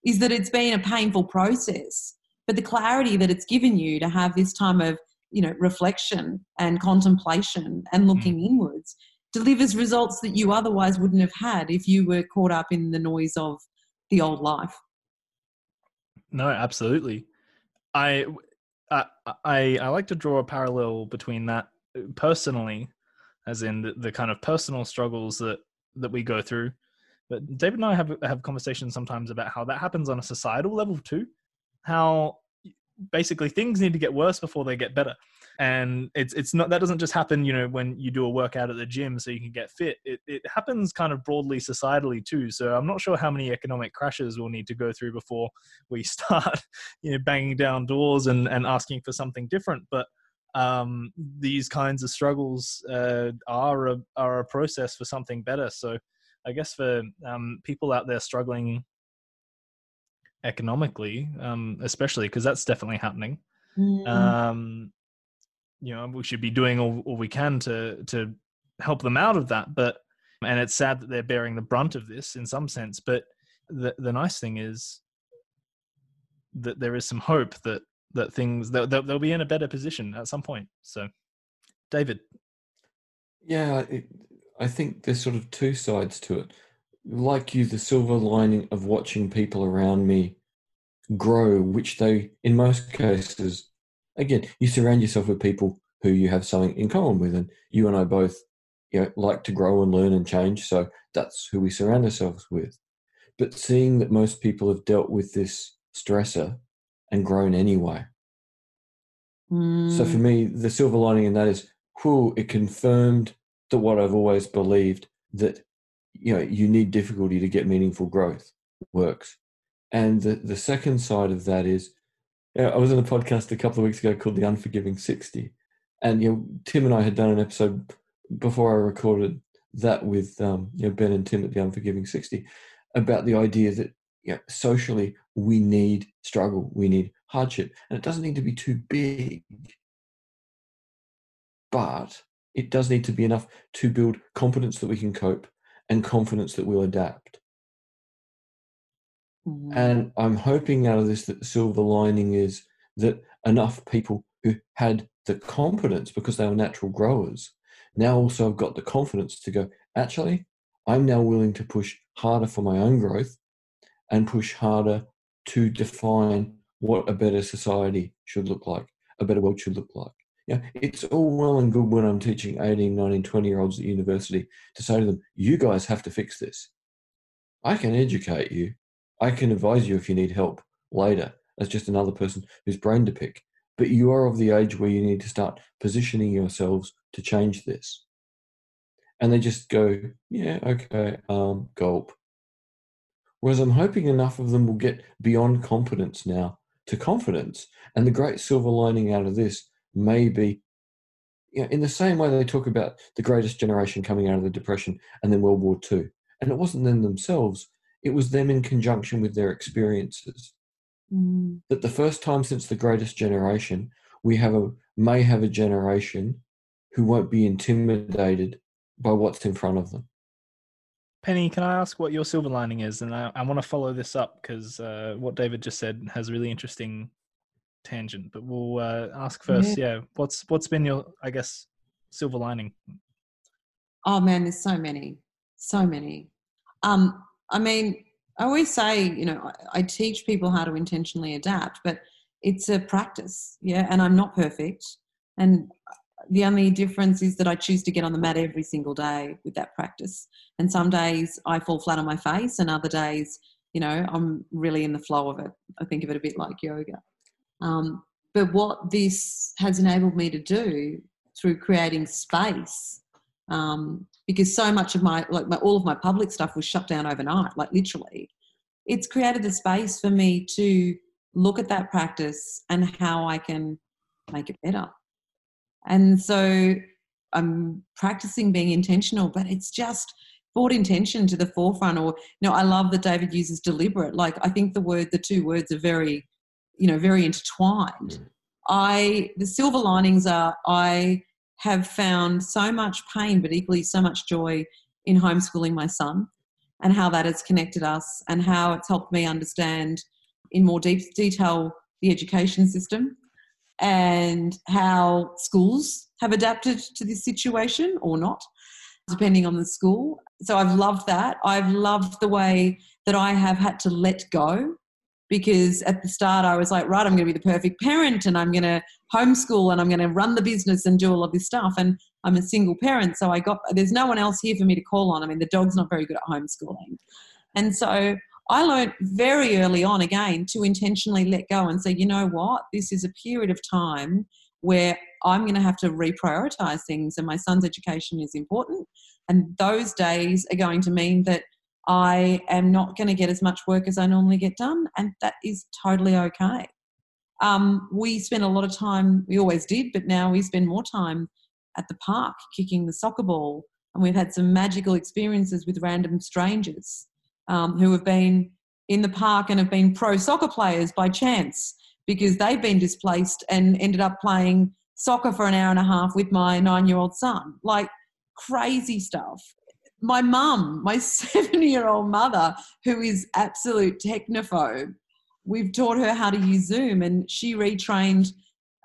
is that it's been a painful process. But the clarity that it's given you to have this time of, you know, reflection and contemplation and looking inwards delivers results that you otherwise wouldn't have had if you were caught up in the noise of the old life. No, absolutely. I, I, I, I like to draw a parallel between that uh, personally, as in the, the kind of personal struggles that that we go through. But David and I have have conversations sometimes about how that happens on a societal level too. How basically things need to get worse before they get better and it's it's not that doesn't just happen you know when you do a workout at the gym so you can get fit it, it happens kind of broadly societally too so i'm not sure how many economic crashes we'll need to go through before we [laughs] start you know banging down doors and and asking for something different but um these kinds of struggles uh, are a are a process for something better so i guess for um people out there struggling economically um especially because that's definitely happening Mm. um you know we should be doing all, all we can to to help them out of that but and it's sad that they're bearing the brunt of this in some sense but the the nice thing is that there is some hope that that things they'll, they'll be in a better position at some point so david Yeah, it, I think there's sort of two sides to it. Like you, the silver lining of watching people around me grow, which they, in most cases, again, you surround yourself with people who you have something in common with, and you and I both, you know, like to grow and learn and change. So that's who we surround ourselves with. But seeing that most people have dealt with this stressor and grown anyway, so for Mm. me, the silver lining in that is, whew, it confirmed that what I've always believed that you know you need difficulty to get meaningful growth works. And the the second side of that is, you know, I was on a podcast a couple of weeks ago called The Unforgiving Sixty, and you know Tim and I had done an episode before I recorded that with um, you know Ben and Tim at The Unforgiving Sixty about the idea that you know, socially we need struggle, we need hardship, and it doesn't need to be too big, but it does need to be enough to build confidence that we can cope and confidence that we'll adapt. Mm. And I'm hoping out of this that the silver lining is that enough people who had the confidence because they were natural growers now also have got the confidence to go, actually, I'm now willing to push harder for my own growth and push harder to define what a better society should look like, a better world should look like. Yeah, it's all well and good when I'm teaching 18, 19, 20 year olds at university to say to them, you guys have to fix this. I can educate you. I can advise you if you need help later as just another person whose brain to pick. But you are of the age where you need to start positioning yourselves to change this. And they just go, yeah, okay, um, gulp. Whereas I'm hoping enough of them will get beyond competence now to confidence. And the great silver lining out of this may be, you know, in the same way they talk about the greatest generation coming out of the Depression and then World War II. And it wasn't them themselves, it was them in conjunction with their experiences. Mm. That the first time since the greatest generation, we have a may have a generation who won't be intimidated by what's in front of them. Penny can i ask what your silver lining is and i, I want to follow this up because uh, what david just said has a really interesting tangent but we'll uh, ask first yeah what's what's been your i guess silver lining Oh man, there's so many, so many. Um, I mean, I always say, you know, I, I teach people how to intentionally adapt, but it's a practice, yeah. And I'm not perfect, and the only difference is that I choose to get on the mat every single day with that practice. And some days I fall flat on my face, and other days, you know, I'm really in the flow of it. I think of it a bit like yoga. Um, but what this has enabled me to do through creating space, um, because so much of my, like my, all of my public stuff was shut down overnight, like literally, it's created the space for me to look at that practice and how I can make it better. And so I'm practicing being intentional, but it's just brought intention to the forefront. Or, you know, I love that David uses deliberate. Like, I think the word, the two words are very, you know, very intertwined. Mm. I, the silver linings are, I have found so much pain, but equally so much joy in homeschooling my son and how that has connected us and how it's helped me understand in more deep detail the education system and how schools have adapted to this situation or not, depending on the school. So I've loved that. I've loved the way that I have had to let go because at the start I was like, right, I'm going to be the perfect parent and I'm going to homeschool and I'm going to run the business and do all of this stuff. And I'm a single parent, so I got there's no one else here for me to call on. I mean, the dog's not very good at homeschooling. And so I learned very early on again to intentionally let go and say, you know what, this is a period of time where I'm going to have to reprioritize things, and my son's education is important. And those days are going to mean that I am not going to get as much work as I normally get done, and that is totally okay. Um, we spend a lot of time, we always did, but now we spend more time at the park kicking the soccer ball. And we've had some magical experiences with random strangers um, who have been in the park and have been pro soccer players by chance because they've been displaced and ended up playing soccer for an hour and a half with my nine year old son. Like crazy stuff. My mum, my [laughs] seven year old mother, who is absolute technophobe, we've taught her how to use Zoom and she retrained.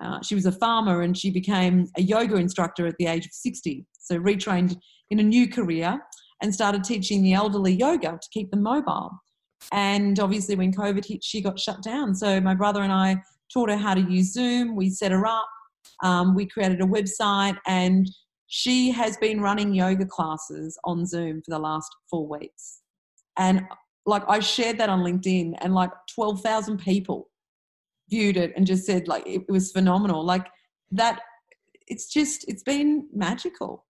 Uh, she was a farmer and she became a yoga instructor at the age of 60. So, retrained in a new career and started teaching the elderly yoga to keep them mobile. And obviously, when COVID hit, she got shut down. So my brother and I taught her how to use Zoom. We set her up. Um, we created a website, and she has been running yoga classes on Zoom for the last four weeks. And like I shared that on LinkedIn, and like twelve thousand people viewed it and just said like it, it was phenomenal. Like that, it's just it's been magical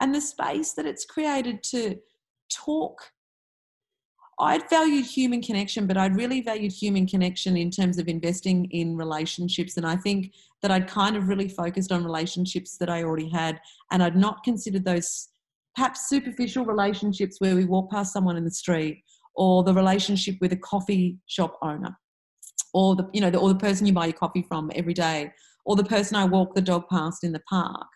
and the space that it's created to talk. I'd valued human connection, but I'd really valued human connection in terms of investing in relationships. And I think that I'd kind of really focused on relationships that I already had, and I'd not considered those perhaps superficial relationships where we walk past someone in the street or the relationship with a coffee shop owner or the you know the, or the person you buy your coffee from every day or the person I walk the dog past in the park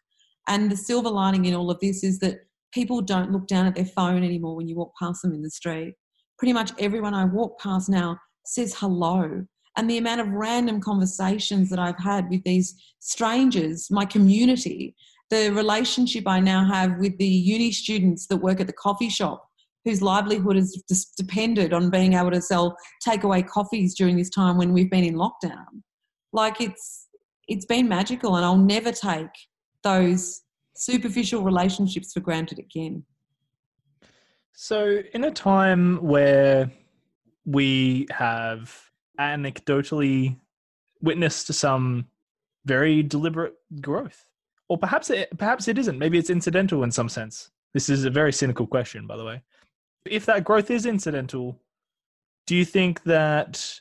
and the silver lining in all of this is that people don't look down at their phone anymore when you walk past them in the street. Pretty much everyone I walk past now says hello. And the amount of random conversations that I've had with these strangers, my community, the relationship I now have with the uni students that work at the coffee shop whose livelihood just depended on being able to sell takeaway coffees during this time when we've been in lockdown. Like it's it's been magical and I'll never take those superficial relationships for granted again. So, in a time where we have anecdotally witnessed some very deliberate growth, or perhaps it, perhaps it isn't. Maybe it's incidental in some sense. This is a very cynical question, by the way. If that growth is incidental, do you think that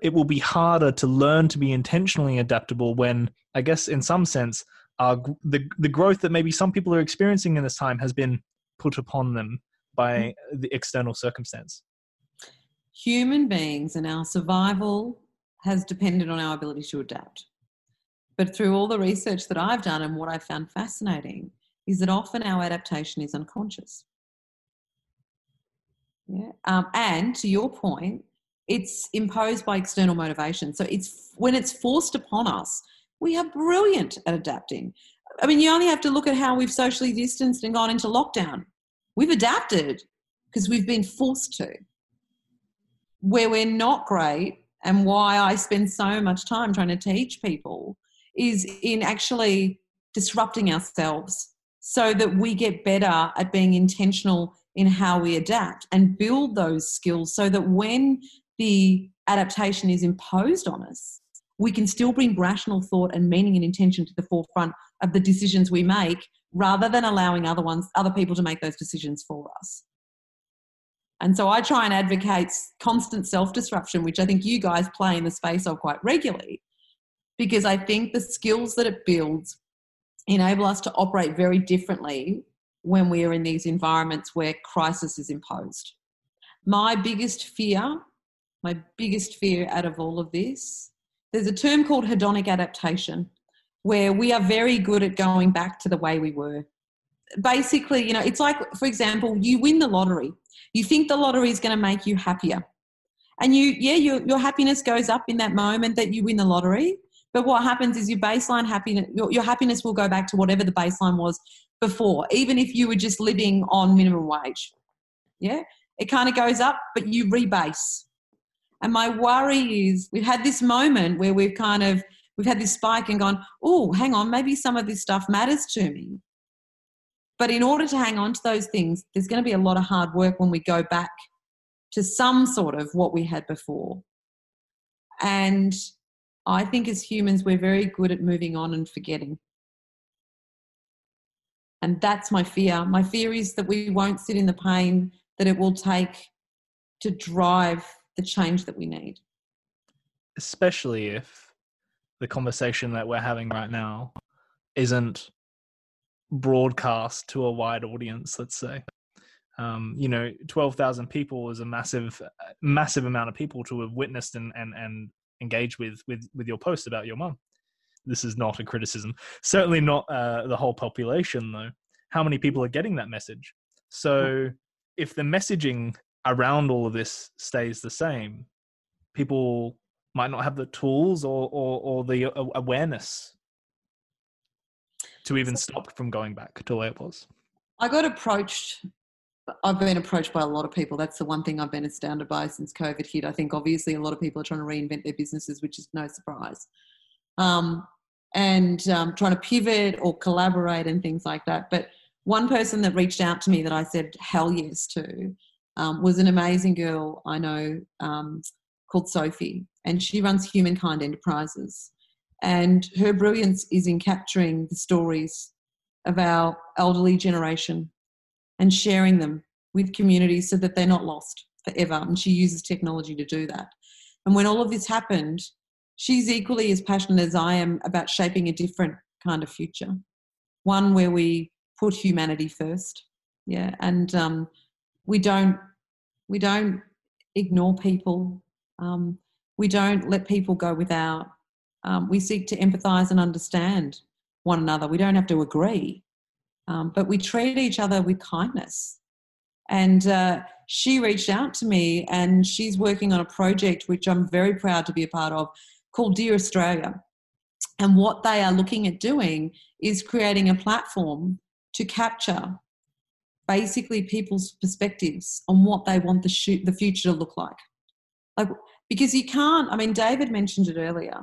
it will be harder to learn to be intentionally adaptable when, I guess, in some sense, uh, the the growth that maybe some people are experiencing in this time has been put upon them by mm-hmm. the external circumstance. Human beings and our survival has depended on our ability to adapt. But through all the research that I've done and what I found fascinating is that often our adaptation is unconscious. Yeah. Um, and to your point, it's imposed by external motivation. So it's when it's forced upon us, we are brilliant at adapting. I mean, you only have to look at how we've socially distanced and gone into lockdown. We've adapted. because we've been forced to. Where we're not great, and why I spend so much time trying to teach people is in actually disrupting ourselves so that we get better at being intentional in how we adapt and build those skills so that when the adaptation is imposed on us, we can still bring rational thought and meaning and intention to the forefront of the decisions we make rather than allowing other ones other people to make those decisions for us. And so i try and advocate constant self disruption which i think you guys play in the space of quite regularly because i think the skills that it builds enable us to operate very differently when we are in these environments where crisis is imposed. My biggest fear my biggest fear out of all of this there's a term called hedonic adaptation where we are very good at going back to the way we were. Basically, you know, it's like, for example, you win the lottery. You think the lottery is going to make you happier. And you, yeah, your, your happiness goes up in that moment that you win the lottery. But what happens is your baseline happiness, your, your happiness will go back to whatever the baseline was before, even if you were just living on minimum wage. Yeah, it kind of goes up, but you rebase. And my worry is we've had this moment where we've kind of we've had this spike and gone, oh, hang on, maybe some of this stuff matters to me. But in order to hang on to those things, there's going to be a lot of hard work when we go back to some sort of what we had before. And I think as humans, we're very good at moving on and forgetting. And that's my fear. My fear is that we won't sit in the pain that it will take to drive the change that we need. Especially if the conversation that we're having right now isn't broadcast to a wide audience let's say. Um, you know 12,000 people is a massive massive amount of people to have witnessed and and and engaged with with with your post about your mum. This is not a criticism. Certainly not uh, the whole population though. How many people are getting that message? So if the messaging around all of this stays the same people might not have the tools or or, or the awareness to even stop from going back to the way it was. I got approached. I've been approached by a lot of people. That's the one thing I've been astounded by since COVID hit. I think obviously a lot of people are trying to reinvent their businesses, which is no surprise, um, and um, trying to pivot or collaborate and things like that. But one person that reached out to me that I said hell yes to um, was an amazing girl I know um, called Sophie, and she runs Humankind Enterprises. And her brilliance is in capturing the stories of our elderly generation and sharing them with communities so that they're not lost forever. And she uses technology to do that. And when all of this happened, she's equally as passionate as I am about shaping a different kind of future, one where we put humanity first. Yeah, and um, we don't we don't ignore people um, we don't let people go without. Um, we seek to empathise and understand one another. We don't have to agree, um, but we treat each other with kindness. And uh, she reached out to me, and she's working on a project which I'm very proud to be a part of called Dear Australia. And what they are looking at doing is creating a platform to capture basically people's perspectives on what they want the, shoot, the future to look like. Like, because you can't, I mean, David mentioned it earlier.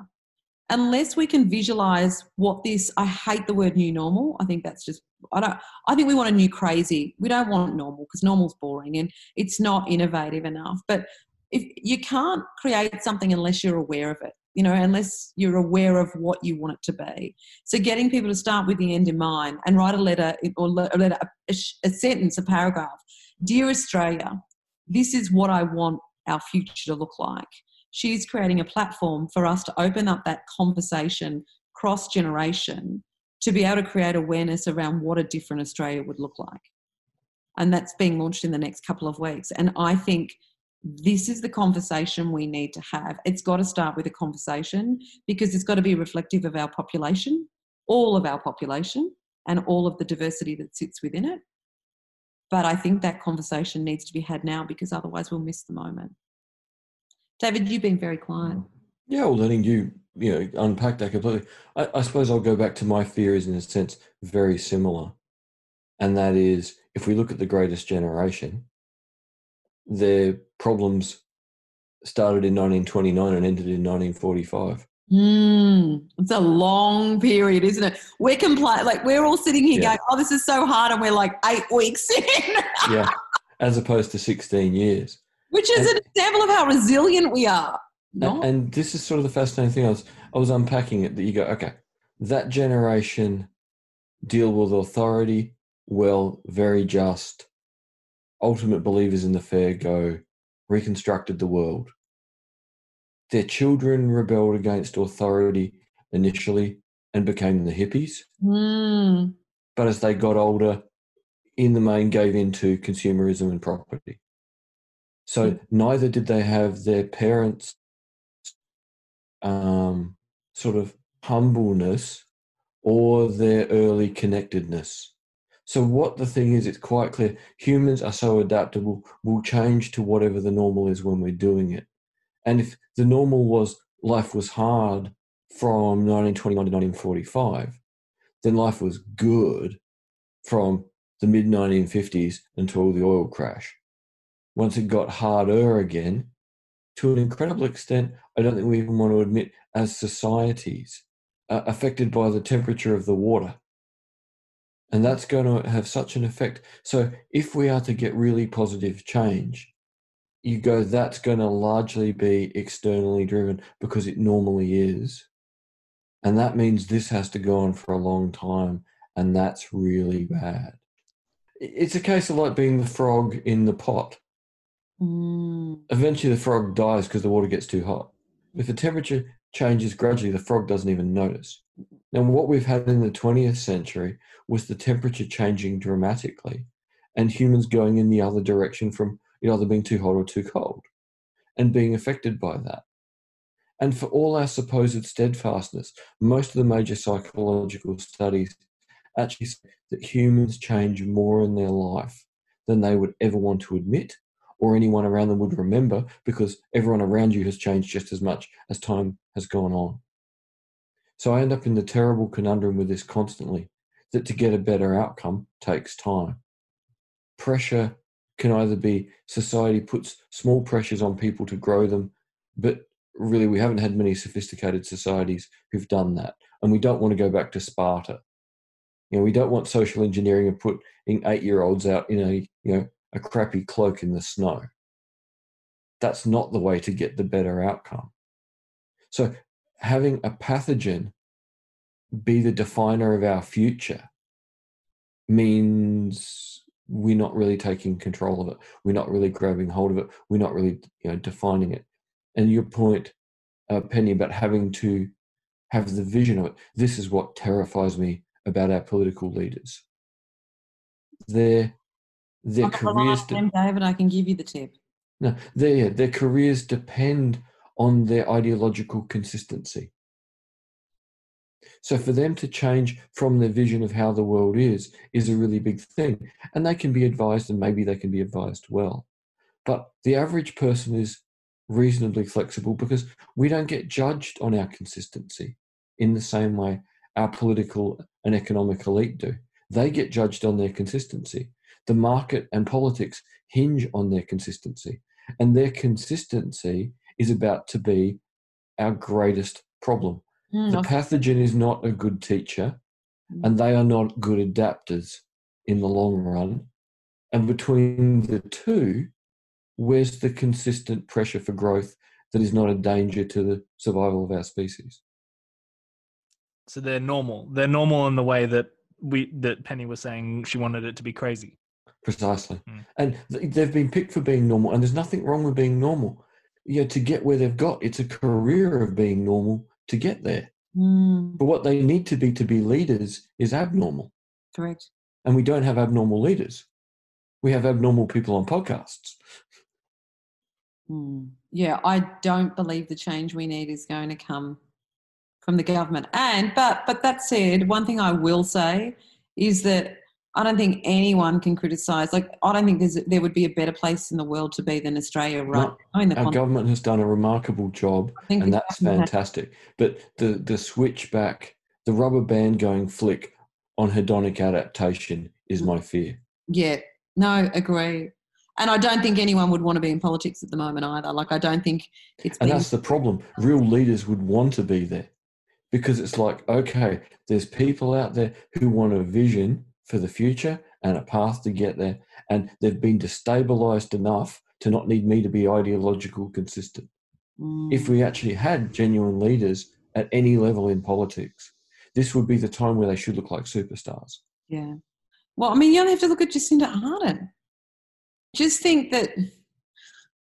Unless we can visualize what this, I hate the word new normal. I think that's just, I don't, I think we want a new crazy. We don't want normal because normal's boring and it's not innovative enough. But if you can't create something unless you're aware of it, you know, unless you're aware of what you want it to be. So getting people to start with the end in mind and write a letter or a letter, a, a sentence, a paragraph. Dear Australia, this is what I want our future to look like. She's creating a platform for us to open up that conversation cross generation to be able to create awareness around what a different Australia would look like. And that's being launched in the next couple of weeks. And I think this is the conversation we need to have. It's got to start with a conversation because it's got to be reflective of our population, all of our population, and all of the diversity that sits within it. But I think that conversation needs to be had now because otherwise we'll miss the moment. David, you've been very quiet. Mm. Yeah, well, letting you you know unpack that completely. I, I suppose I'll go back to my fears in a sense very similar, and that is if we look at the greatest generation, their problems started in 1929 and ended in 1945. Mm, it's a long period, isn't it? We're complaining, like we're all sitting here Yeah. going, "Oh, this is so hard," and we're like eight weeks [laughs] in, Yeah, as opposed to 16 years. which is an example of how resilient we are. No? And this is sort of the fascinating thing. I was I was unpacking it that you go, okay, that generation deal with authority well, very just, ultimate believers in the fair go, reconstructed the world. Their children rebelled against authority initially and became the hippies, Mm, but as they got older, in the main gave in to consumerism and property. So neither did they have their parents' um, sort of humbleness or their early connectedness. So what the thing is, it's quite clear humans are so adaptable, we'll change to whatever the normal is when we're doing it. And if the normal was life was hard from 1921 to 1945, then life was good from the mid 1950s until the oil crash. Once it got harder again, to an incredible extent, I don't think we even want to admit, as societies, uh, affected by the temperature of the water. And that's going to have such an effect. So, if we are to get really positive change, you go, that's going to largely be externally driven because it normally is. And that means this has to go on for a long time. And that's really bad. It's a case of like being the frog in the pot mm, eventually the frog dies because the water gets too hot. If the temperature changes gradually, the frog doesn't even notice. Now, what we've had in the 20th century was the temperature changing dramatically and humans going in the other direction from it either being too hot or too cold and being affected by that. And for all our supposed steadfastness, most of the major psychological studies actually say that humans change more in their life than they would ever want to admit or anyone around them would remember because everyone around you has changed just as much as time has gone on. So I end up in the terrible conundrum with this constantly that to get a better outcome takes time. Pressure can either be society puts small pressures on people to grow them, but really we haven't had many sophisticated societies who've done that. And we don't want to go back to Sparta. You know, we don't want social engineering and putting eight year olds out in a you know a crappy cloak in the snow. That's not the way to get the better outcome. So, having a pathogen be the definer of our future means we're not really taking control of it. We're not really grabbing hold of it. We're not really, you know, defining it. And your point, uh, Penny, about having to have the vision of it. This is what terrifies me about our political leaders. Their their I've careers. name, David, I can give you the tip. No, their their careers depend on their ideological consistency. So for them to change from their vision of how the world is is a really big thing, and they can be advised, and maybe they can be advised well. But the average person is reasonably flexible because we don't get judged on our consistency in the same way our political and economic elite do. They get judged on their consistency. The market and politics hinge on their consistency and their consistency is about to be our greatest problem. Mm, The okay. pathogen is not a good teacher, and they are not good adapters in the long run. And between the two, where's the consistent pressure for growth that is not a danger to the survival of our species? So they're normal. They're normal in the way that we that Penny was saying she wanted it to be crazy. Precisely. Mm. And th- they've been picked for being normal, and there's nothing wrong with being normal. You know, to get where they've got, it's a career of being normal to get there. Mm, But what they need to be to be leaders is abnormal. correct. And we don't have abnormal leaders. We have abnormal people on podcasts. Mm. Yeah, I don't believe the change we need is going to come from the government. And but but that said, one thing I will say is that I don't think anyone can criticise. Like I don't think there's there would be a better place in the world to be than Australia right No, Our government has done a remarkable job, and that's has- fantastic. But the, the switch back, the rubber band going flick on hedonic adaptation is my fear. Yeah, no, agree. And I don't think anyone would want to be in politics at the moment either. Like, I don't think it's And been. that's the problem. Real leaders would want to be there because it's like, okay, there's people out there who want a vision for the future and a path to get there. And they've been destabilized enough to not need me to be ideological consistent. Mm. If we actually had genuine leaders at any level in politics, this would be the time where they should look like superstars. Yeah. Well, I mean, you only have to look at Jacinda Ardern. Just think that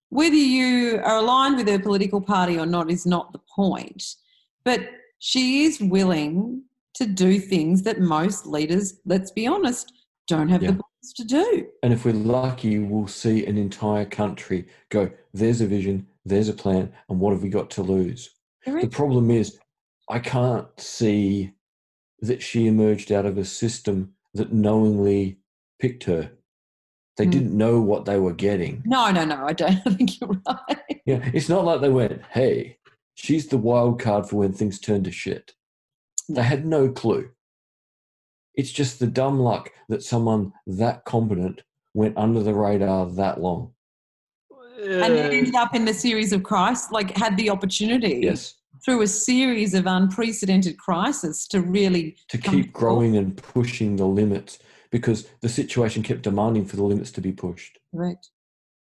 whether you are aligned with her political party or not is not the point. But she is willing to do things that most leaders, let's be honest, don't have Yeah. the balls to do. And if we're lucky, we'll see an entire country go, there's a vision, there's a plan, and what have we got to lose? The problem is, I can't see that she emerged out of a system that knowingly picked her. They Mm. didn't know what they were getting. No, no, no, I don't [laughs] I think you're right. Yeah, it's not like they went, hey, she's the wild card for when things turn to shit. They had no clue. It's just the dumb luck that someone that competent went under the radar that long. And then ended up in the series of crises, like had the opportunity Yes, through a series of unprecedented crises to really to come keep forward. growing and pushing the limits because the situation kept demanding for the limits to be pushed. Right.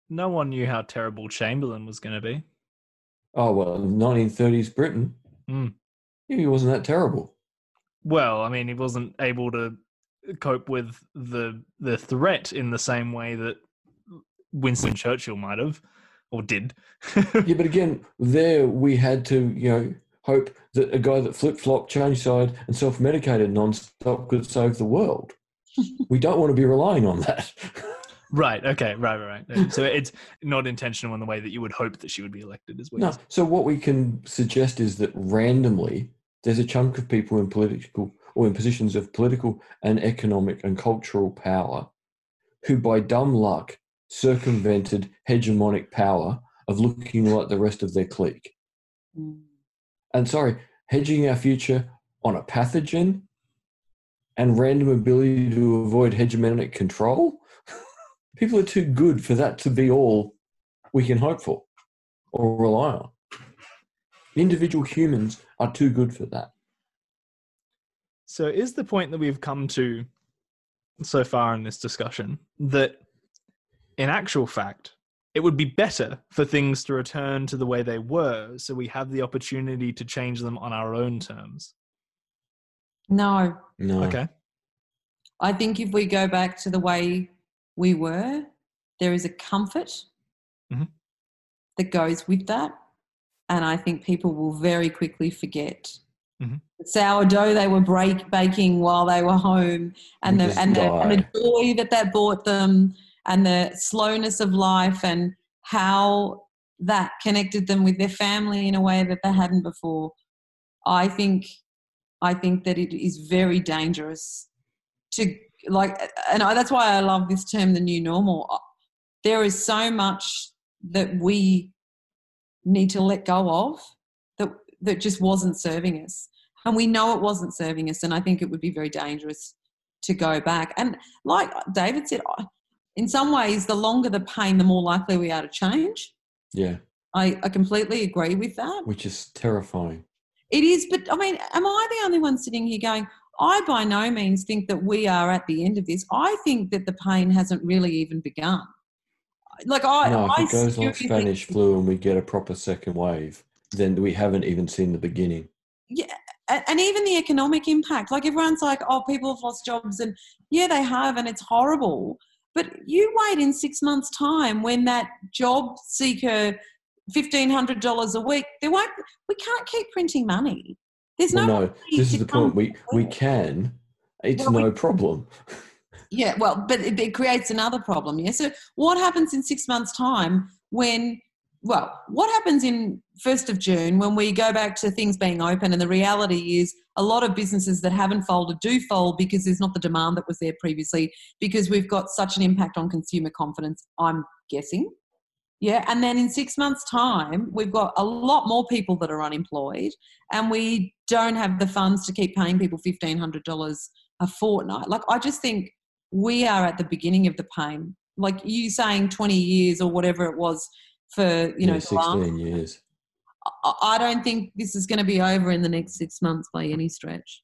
no one knew how terrible Chamberlain was going to be. Oh, well, 1930s Britain, Mm. Yeah, he wasn't that terrible. Well, I mean, he wasn't able to uh, cope with the the threat in the same way that Winston Churchill might have or did. [laughs] Yeah, but again, there we had to, you know, hope that a guy that flip flopped, changed side, and self medicated non-stop could save the world. [laughs] we don't want to be relying on that. [laughs] right. Okay. Right. Right. Right. So [laughs] it's not intentional in the way that you would hope that she would be elected, as well. no. So what we can suggest is that randomly there's a chunk of people in political or in positions of political and economic and cultural power who, by dumb luck, circumvented hegemonic power of looking like the rest of their clique. Mm. and sorry, hedging our future on a pathogen and random ability to avoid hegemonic control? People are too good for that to be all we can hope for or rely on. Individual humans are too good for that. So is the point that we've come to so far in this discussion that in actual fact it would be better for things to return to the way they were so we have the opportunity to change them on our own terms. No, No. Okay. I think if we go back to the way we were, there is a comfort Mhm. that goes with that. And I think people will very quickly forget Mhm. the sourdough they were break, baking while they were home and the, and, the, and the joy that that brought them and the slowness of life and how that connected them with their family in a way that they hadn't before. I think I think that it is very dangerous to like, and I, that's why I love this term, the new normal. There is so much that we need to let go of that that just wasn't serving us, and we know it wasn't serving us. And I think it would be very dangerous to go back. And like David said, I- in some ways, the longer the pain, the more likely we are to change. Yeah, I, I completely agree with that. which is terrifying. It is, but I mean, am I the only one sitting here going, I by no means think that we are at the end of this. I think that the pain hasn't really even begun. Like I, No, I if it goes like Spanish think- flu and we get a proper second wave, then we haven't even seen the beginning. yeah, and even the economic impact. Like everyone's like, oh, people have lost jobs, and yeah, they have, and it's horrible. But you wait in six months' time when that job seeker fifteen hundred dollars a week, there won't. We can't keep printing money. There's Well, no. no, this is the point. We we can. It's Well, we- no problem. Yeah, well, but it, it creates another problem. Yeah. So what happens in six months' time when? Well, what happens in first of June when we go back to things being open and the reality is a lot of businesses that haven't folded do fold because there's not the demand that was there previously because we've got such an impact on consumer confidence. I'm guessing. Yeah, and then in six months' time, we've got a lot more people that are unemployed, and we don't have the funds to keep paying people fifteen hundred dollars a fortnight. Like, I just think we are at the beginning of the pain. like you saying 20 years or whatever it was for you know yeah, 16 years. I- I don't think this is going to be over in the next six months by any stretch.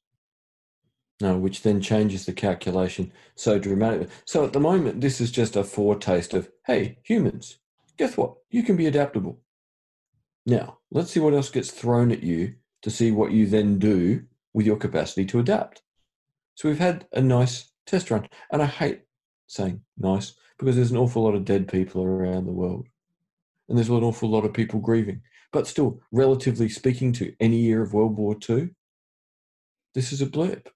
No, which then changes the calculation so dramatically. So at the moment, this is just a foretaste of, hey, humans, guess what? You can be adaptable. Now, let's see what else gets thrown at you to see what you then do with your capacity to adapt. So we've had a nice test run, and I hate saying nice because there's an awful lot of dead people around the world, and there's an awful lot of people grieving. But still, relatively speaking to any year of World War II, this is a blip.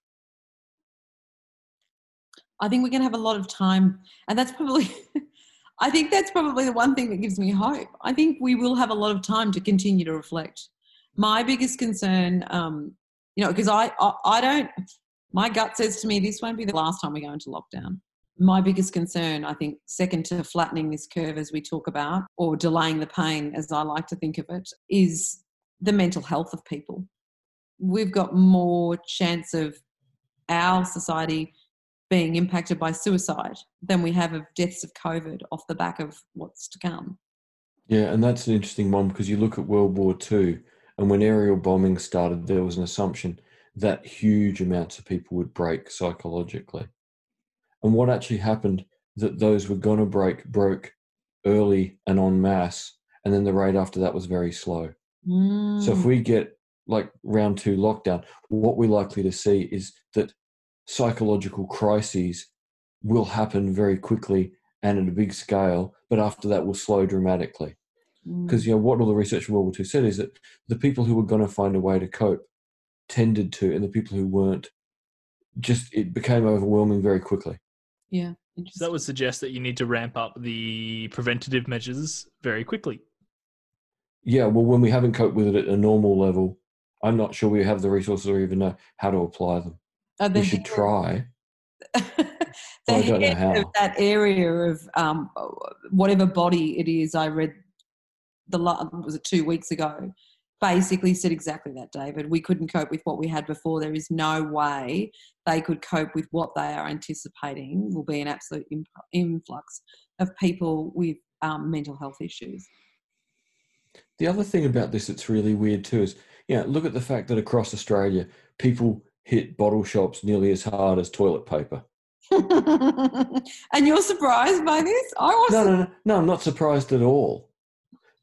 I think we're going to have a lot of time, and that's probably. [laughs] I think that's probably the one thing that gives me hope. I think we will have a lot of time to continue to reflect. My biggest concern, um, you know, because I, I, I don't. My gut says to me, this won't be the last time we go into lockdown. My biggest concern, I think, second to flattening this curve as we talk about, or delaying the pain, as I like to think of it, is the mental health of people. We've got more chance of our society being impacted by suicide than we have of deaths of COVID off the back of what's to come. Yeah, and that's an interesting one because you look at World War II, and when aerial bombing started, there was an assumption that huge amounts of people would break psychologically. And what actually happened that those were going to break broke early and en masse, and then the rate after that was very slow. So if Mm. we get like round two lockdown, what we're likely to see is that psychological crises will happen very quickly and at a big scale, but after that will slow dramatically. Mm. Because you know what all the research in World War II said is that the people who were going to find a way to cope tended to, and the people who weren't, just it became overwhelming very quickly. yeah, So that would suggest that you need to ramp up the preventative measures very quickly. Yeah, well, when we haven't coped with it at a normal level, I'm not sure we have the resources or even know how to apply them. Uh, the We should try. [laughs] the I don't know how. of that area of um, whatever body it is, I read the was it two weeks ago, basically said exactly that, David. We couldn't cope with what we had before. There is no way they could cope with what they are anticipating will be an absolute influx of people with um, mental health issues. The other thing about this that's really weird too is, you know, look at the fact that across Australia, people hit bottle shops nearly as hard as toilet paper. [laughs] and you're surprised by this? I was. No, no, no, no, I'm not surprised at all.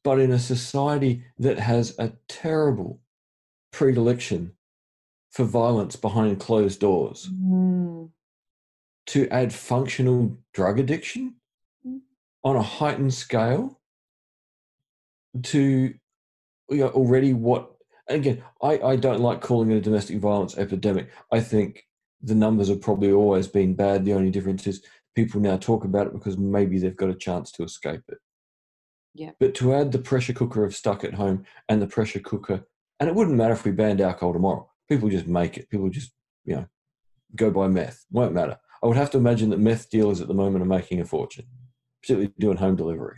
But in a society that has a terrible predilection for violence behind closed doors, Mm. to add functional drug addiction Mm. on a heightened scale to you know, already what again I, I don't like calling it a domestic violence epidemic. I think the numbers have probably always been bad. The only difference is people now talk about it because maybe they've got a chance to escape it. Yeah. but to add the pressure cooker of stuck at home and the pressure cooker and it wouldn't matter if we banned alcohol tomorrow. People just make it. People just you know go buy meth. Won't matter. I would have to imagine that meth dealers at the moment are making a fortune, particularly doing home delivery.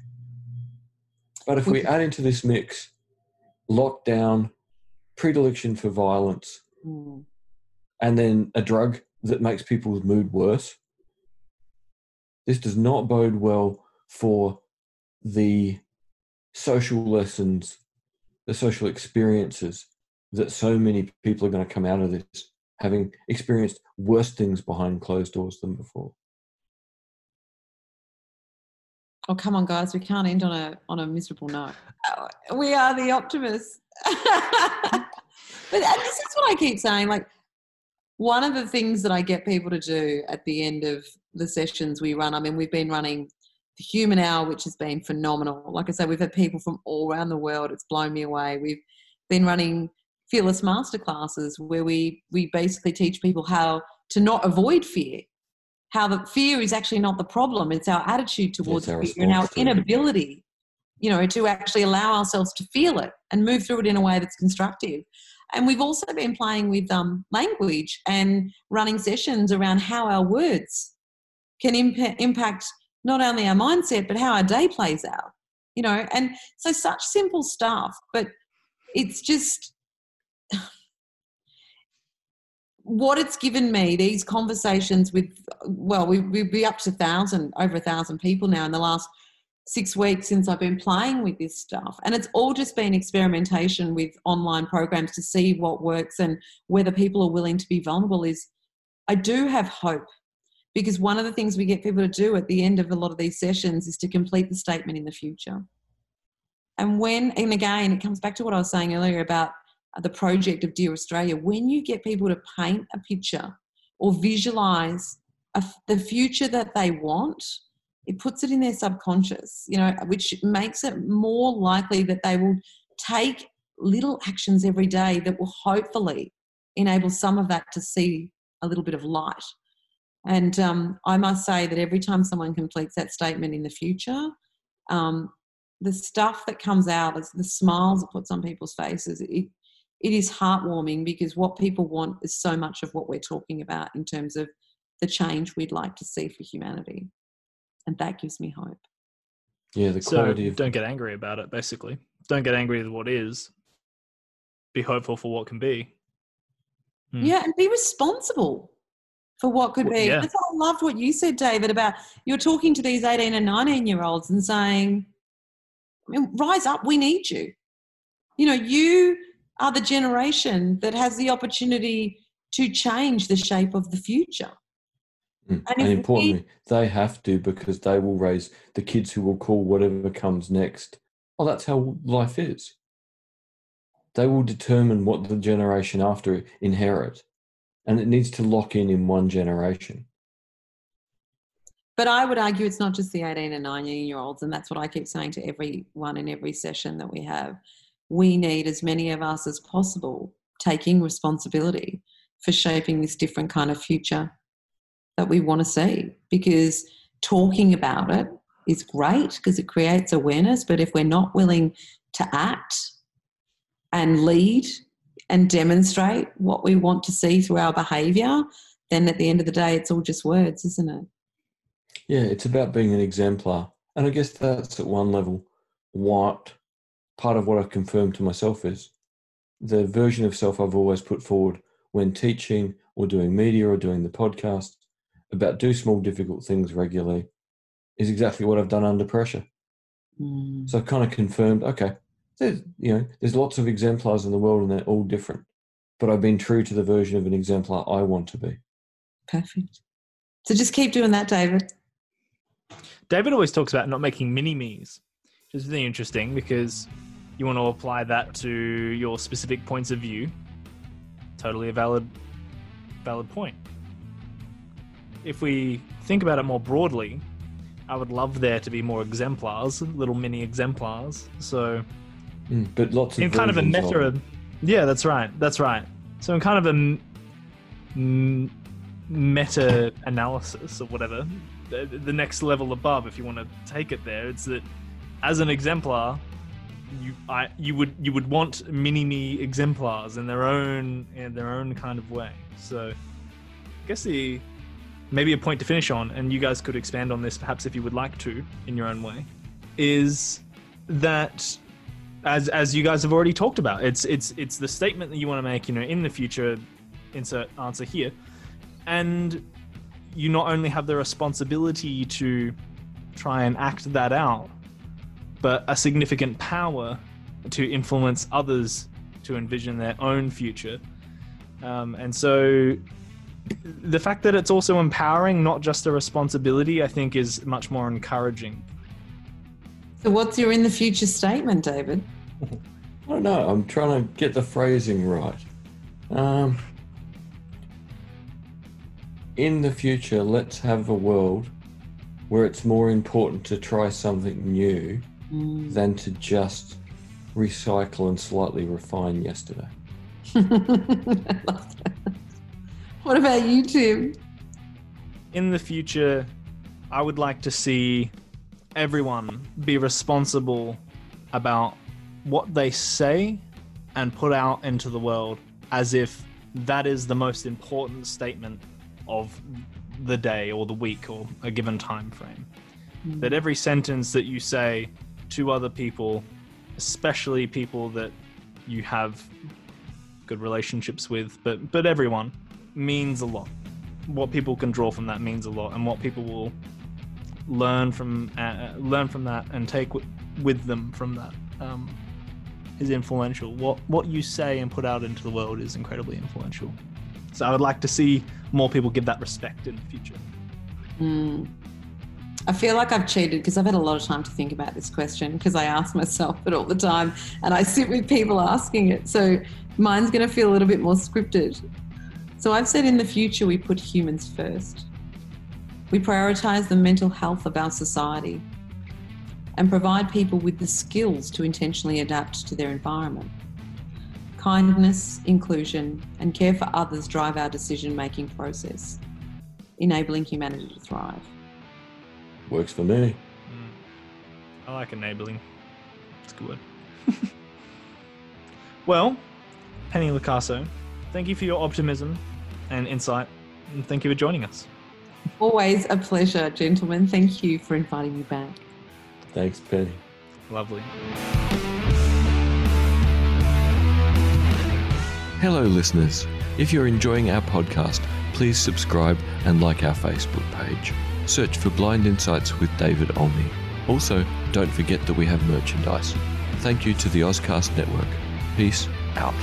But if we add into this mix lockdown, predilection for violence, Mm. and then a drug that makes people's mood worse, this does not bode well for the social lessons, the social experiences that so many people are going to come out of this having experienced worse things behind closed doors than before. Oh come on, guys! We can't end on a on a miserable note. Uh, We are the optimists. [laughs] but this is what I keep saying. Like one of the things that I get people to do at the end of the sessions we run. I mean, we've been running the Human Hour, which has been phenomenal. Like I said, we've had people from all around the world. It's blown me away. We've been running fearless masterclasses where we we basically teach people how to not avoid fear how the fear is actually not the problem it's our attitude towards our fear and our response to it. inability you know to actually allow ourselves to feel it and move through it in a way that's constructive and we've also been playing with um, language and running sessions around how our words can impa- impact not only our mindset but how our day plays out you know and so such simple stuff but it's just what it's given me, these conversations with, well, we, we'll be up to thousand, over a thousand people now in the last six weeks since I've been playing with this stuff. And it's all just been experimentation with online programs to see what works and whether people are willing to be vulnerable is I do have hope because one of the things we get people to do at the end of a lot of these sessions is to complete the statement in the future. And when, and again, it comes back to what I was saying earlier about the project of Dear Australia. When you get people to paint a picture or visualize a, the future that they want, it puts it in their subconscious, you know, which makes it more likely that they will take little actions every day that will hopefully enable some of that to see a little bit of light. And um, I must say that every time someone completes that statement in the future, um, the stuff that comes out, the smiles it puts on people's faces, it, it is heartwarming because what people want is so much of what we're talking about in terms of the change we'd like to see for humanity and that gives me hope. Yeah, the so quality of don't get angry about it. Basically, don't get angry with what is. Be hopeful for what can be. Hmm. Yeah, and be responsible for what could be. Yeah. That's what I loved what you said, David, about you're talking to these 18 and 19 year olds and saying, I mean, rise up, we need you. You know, you are the generation that has the opportunity to change the shape of the future. Mm. And, and importantly, we, they have to because they will raise the kids who will call whatever comes next. Oh, that's how life is. They will determine what the generation after inherit, and it needs to lock in in one generation. But I would argue it's not just the 18 and 19 year olds, and that's what I keep saying to everyone in every session that we have. We need as many of us as possible taking responsibility for shaping this different kind of future that we want to see because talking about it is great because it creates awareness. But if we're not willing to act and lead and demonstrate what we want to see through our behavior, then at the end of the day, it's all just words, isn't it? Yeah, it's about being an exemplar. And I guess that's at one level what part of what I've confirmed to myself is the version of self I've always put forward when teaching or doing media or doing the podcast about do small difficult things regularly is exactly what I've done under pressure. Mm. So I've kind of confirmed, okay, there's you know, there's lots of exemplars in the world and they're all different. But I've been true to the version of an exemplar I want to be. Perfect. So just keep doing that, David. David always talks about not making mini me's, which is really interesting because you want to apply that to your specific points of view. Totally a valid valid point if we think about it more broadly, I would love there to be more exemplars, little mini exemplars. So, mm, but lots of in kind of a meta. Of yeah, that's right. That's right. So in kind of a m- meta analysis or whatever, the, the next level above, if you want to take it there, it's that as an exemplar, you I you would you would want mini me exemplars in their own in their own kind of way. So, I guess the maybe a point to finish on, and you guys could expand on this perhaps if you would like to in your own way, is that as as you guys have already talked about, it's it's it's the statement that you want to make, you know, in the future, insert answer here, and you not only have the responsibility to try and act that out, but a significant power to influence others to envision their own future. Um, and so the fact that it's also empowering, not just a responsibility, I think is much more encouraging. So, what's your in the future statement, David? [laughs] I don't know. I'm trying to get the phrasing right. Um, in the future, let's have a world where it's more important to try something new mm. than to just recycle and slightly refine yesterday. I love that. What about you, Tim? In the future, I would like to see everyone be responsible about what they say and put out into the world as if that is the most important statement of the day or the week or a given time frame. Mm. That every sentence that you say to other people, especially people that you have good relationships with, but but everyone, means a lot. What people can draw from that means a lot, and what people will learn from uh, learn from that and take w- with them from that um, is influential. What what you say and put out into the world is incredibly influential. So I would like to see more people give that respect in the future. Mm. I feel like I've cheated because I've had a lot of time to think about this question because I ask myself it all the time and I sit with people asking it. So mine's going to feel a little bit more scripted. So I've said in the future we put humans first. We prioritise the mental health of our society and provide people with the skills to intentionally adapt to their environment. Kindness, inclusion, and care for others drive our decision making process, enabling humanity to thrive. Works for me. Mm. I like enabling. It's good. [laughs] well, Penny Locaso, thank you for your optimism and insight, and thank you for joining us. Always a pleasure, gentlemen. Thank you for inviting me back. Thanks, Penny. Lovely. Hello, listeners. If you're enjoying our podcast, please subscribe and like our Facebook page. Search for Blind Insights with David Olney. Also, don't forget that we have merchandise. Thank you to the Ozcast Network. Peace out.